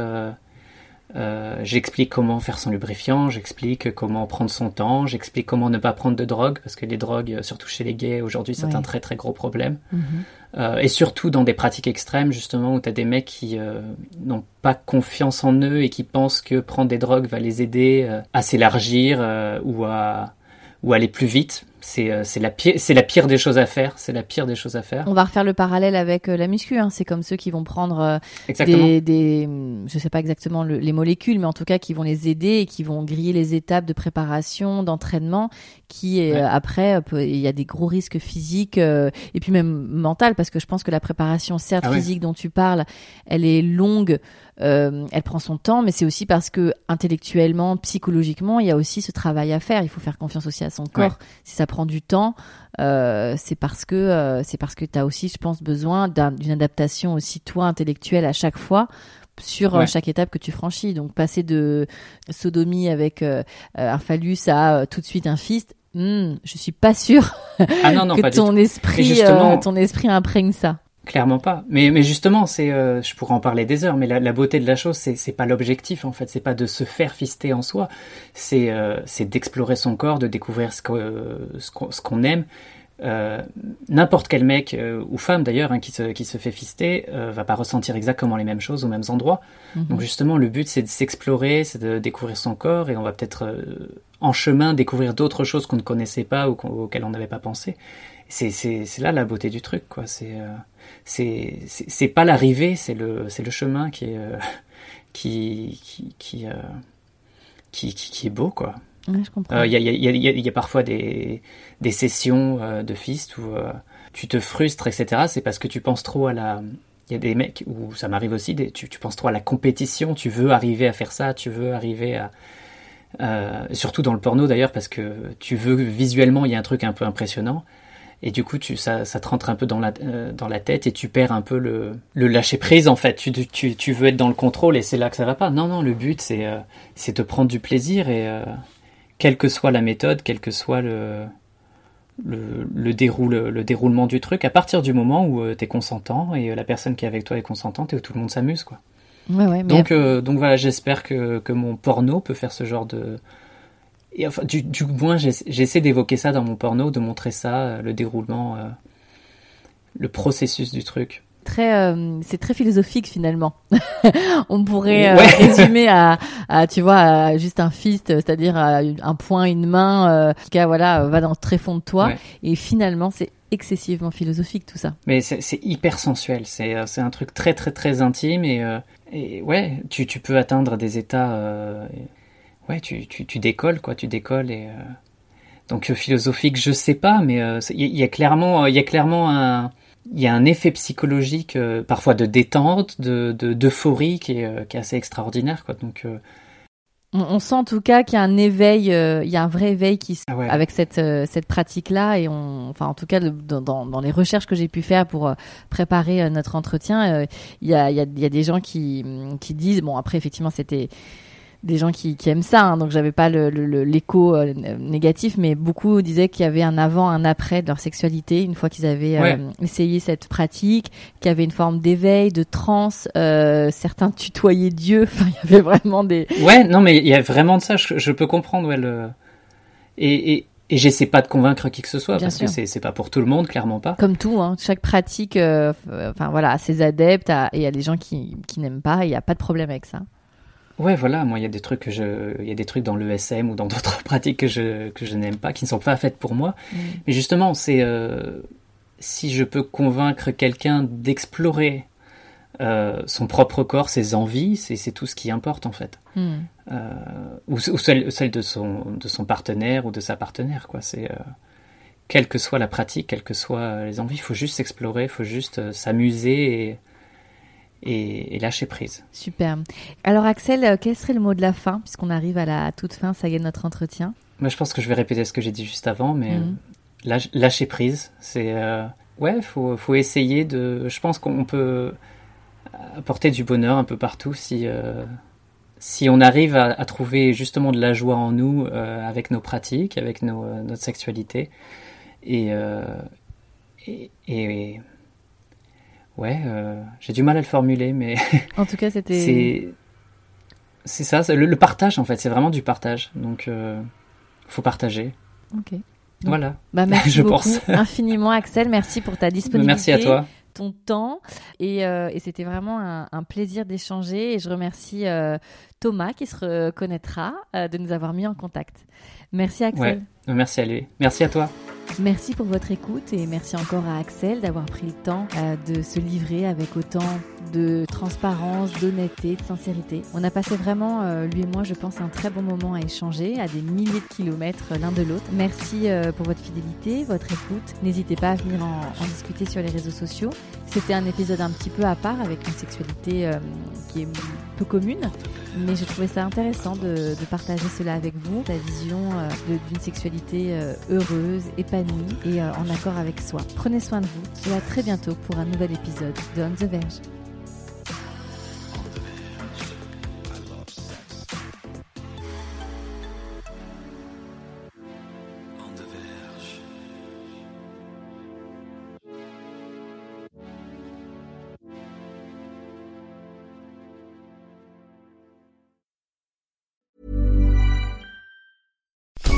Euh, j'explique comment faire son lubrifiant, j'explique comment prendre son temps, j'explique comment ne pas prendre de drogue, parce que les drogues, euh, surtout chez les gays, aujourd'hui, c'est un très très gros problème. Mhm. euh, et surtout dans des pratiques extrêmes, justement, où tu as des mecs qui euh, n'ont pas confiance en eux et qui pensent que prendre des drogues va les aider euh, à s'élargir ou à ou aller plus vite. C'est euh, c'est la pire c'est la pire des choses à faire. C'est la pire des choses à faire. On va refaire le parallèle avec euh, la muscu. Hein. C'est comme ceux qui vont prendre euh, des, des je sais pas exactement les molécules, mais en tout cas qui vont les aider et qui vont griller les étapes de préparation, d'entraînement, qui est après il y a des gros risques physiques et puis même mental parce que je pense que la préparation certes ah physique dont tu parles, elle est longue. Euh, elle prend son temps, mais c'est aussi parce que intellectuellement, psychologiquement, il y a aussi ce travail à faire. Il faut faire confiance aussi à son corps. Si ça prend du temps, euh, c'est parce que euh, c'est parce que tu as aussi, je pense, besoin d'une adaptation aussi toi intellectuelle à chaque fois sur euh, chaque étape que tu franchis. Donc passer de sodomie avec euh, un phallus à tout de suite un fist, hmm, je suis pas sûre ah non, non, que ton esprit, ton esprit imprègne ça. Clairement pas. Mais, mais justement, c'est, euh, je pourrais en parler des heures, mais la, la beauté de la chose, c'est, c'est pas l'objectif en fait, c'est pas de se faire fister en soi, c'est, euh, c'est d'explorer son corps, de découvrir ce, que, ce, qu'on, ce qu'on aime, euh, n'importe quel mec euh, ou femme d'ailleurs hein, qui, se, qui se fait fister euh, va pas ressentir exactement les mêmes choses aux mêmes endroits. Mhm. Donc justement, le but c'est de s'explorer, c'est de découvrir son corps et on va peut-être euh, en chemin découvrir d'autres choses qu'on ne connaissait pas ou auxquelles on n'avait pas pensé. C'est c'est c'est là la beauté du truc quoi. C'est euh, c'est c'est c'est pas l'arrivée, c'est le c'est le chemin qui est euh, qui qui qui, euh, qui qui qui est beau quoi. Ouais. Euh, Il y, a, y, a, y, a, il y a parfois des, des sessions euh, de fist où euh, tu te frustres, etc. C'est parce que tu penses trop à la. Il y a des mecs où ça m'arrive aussi, des, tu, tu penses trop à la compétition, tu veux arriver à faire ça, tu veux arriver à. surtout dans le porno d'ailleurs, parce que tu veux visuellement, il y a un truc un peu impressionnant. Et du coup, tu, ça, ça te rentre un peu dans la, euh, dans la tête et tu perds un peu le, le lâcher prise en fait. Tu, tu, tu veux être dans le contrôle et c'est là que ça va pas. Non, non, le but c'est euh, c'est de prendre du plaisir et. Euh, quelle que soit la méthode, quel que soit le, le, le, déroule, le déroulement du truc, à partir du moment où tu es consentant et la personne qui est avec toi est consentante et où tout le monde s'amuse. quoi. Ouais, ouais, mais Donc, donc voilà, j'espère que, que mon porno peut faire ce genre de... Et enfin, du, du moins, j'essa- j'essaie d'évoquer ça dans mon porno, de montrer ça, euh, le déroulement, euh, le processus du truc. très, euh, c'est très philosophique finalement. On pourrait euh, Ouais. résumer à, à, tu vois, à juste un fist, c'est-à-dire un point, une main, euh, qui a, voilà, va dans le très fond de toi. Ouais. Et finalement, c'est excessivement philosophique tout ça. Mais c'est hyper sensuel, c'est euh, c'est un truc très très très intime et, euh, et ouais, tu, tu peux atteindre des états... euh, ouais, tu, tu, tu décolles quoi, tu décolles et... euh, donc euh, philosophique, je sais pas, mais euh, il y, il y a clairement, il y a clairement un, il y a un effet psychologique, euh, parfois de détente, de de- d'euphorie qui est, euh, qui est assez extraordinaire quoi. Donc euh, On, on sent en tout cas qu'il y a un éveil, euh, il y a un vrai éveil qui se- Ah ouais. avec cette euh, cette pratique là et on, enfin en tout cas le- dans, dans, les recherches que j'ai pu faire pour euh, préparer euh, notre entretien, euh, il y a il y a, y a des gens qui qui disent bon après effectivement c'était des gens qui, qui aiment ça, hein, donc j'avais pas le- le- le- l'écho euh, négatif, mais beaucoup disaient qu'il y avait un avant, un après de leur sexualité une fois qu'ils avaient euh, Ouais. essayé cette pratique, qu'il y avait une forme d'éveil, de transe, euh, certains tutoyaient Dieu, enfin il y avait vraiment des ouais, non mais il y a vraiment de ça, je, je peux comprendre ouais le et et, et j'essaie pas de convaincre qui que ce soit Bien parce sûr. que c'est pas pour tout le monde, clairement pas. Comme tout, hein, chaque pratique, euh, enfin voilà, a ses adeptes à- et il y a des gens qui, qui n'aiment pas, il n'y a pas de problème avec ça. Ouais, voilà, moi il y a des trucs que je, il y a des trucs dans l'ESM ou dans d'autres pratiques que je que je n'aime pas, qui ne sont pas faites pour moi. Mais justement, c'est euh, si je peux convaincre quelqu'un d'explorer euh, son propre corps, ses envies, c'est tout ce qui importe en fait. Hmm. Euh, ou, ou celle, celle de son de son partenaire ou de sa partenaire, quoi. C'est quelle que soit la pratique, quelles que soient les envies, il faut juste s'explorer, il faut juste s'amuser et, et, et lâcher prise. Super. Alors Axel, euh, quel serait le mot de la fin, puisqu'on arrive à la toute fin, ça y est, notre entretien? Moi, je pense que je vais répéter ce que j'ai dit juste avant, mais Mhm. lâche- lâcher prise, c'est euh, ouais, faut faut essayer de. Je pense qu'on peut apporter du bonheur un peu partout si euh, si on arrive à, à trouver justement de la joie en nous euh, avec nos pratiques, avec nos, notre sexualité et et, et- ouais, euh, j'ai du mal à le formuler, mais En tout cas, c'était. c'est c'est ça, le, le partage en fait, c'est vraiment du partage. Donc euh, faut partager. Ok. Voilà. Bah, merci Je beaucoup pense. infiniment, Axel. Merci pour ta disponibilité. Merci à toi. ton temps et, euh, et c'était vraiment un, un plaisir d'échanger et je remercie euh, Thomas qui se reconnaîtra euh, de nous avoir mis en contact. Merci Axel. Ouais. Merci à lui. Merci à toi. Merci pour votre écoute et merci encore à Axel d'avoir pris le temps euh, de se livrer avec autant de transparence, d'honnêteté, de sincérité. On a passé vraiment, euh, lui et moi, je pense, un très bon moment à échanger à des milliers de kilomètres l'un de l'autre. Merci euh, pour votre fidélité, votre écoute. N'hésitez pas à venir en, discuter sur les réseaux sociaux. C'était un épisode un petit peu à part avec une sexualité euh, qui est peu commune, mais je trouvais ça intéressant de, partager cela avec vous, la vision d'une sexualité heureuse, épanouie et en accord avec soi. Prenez soin de vous et à très bientôt pour un nouvel épisode de On the Verge.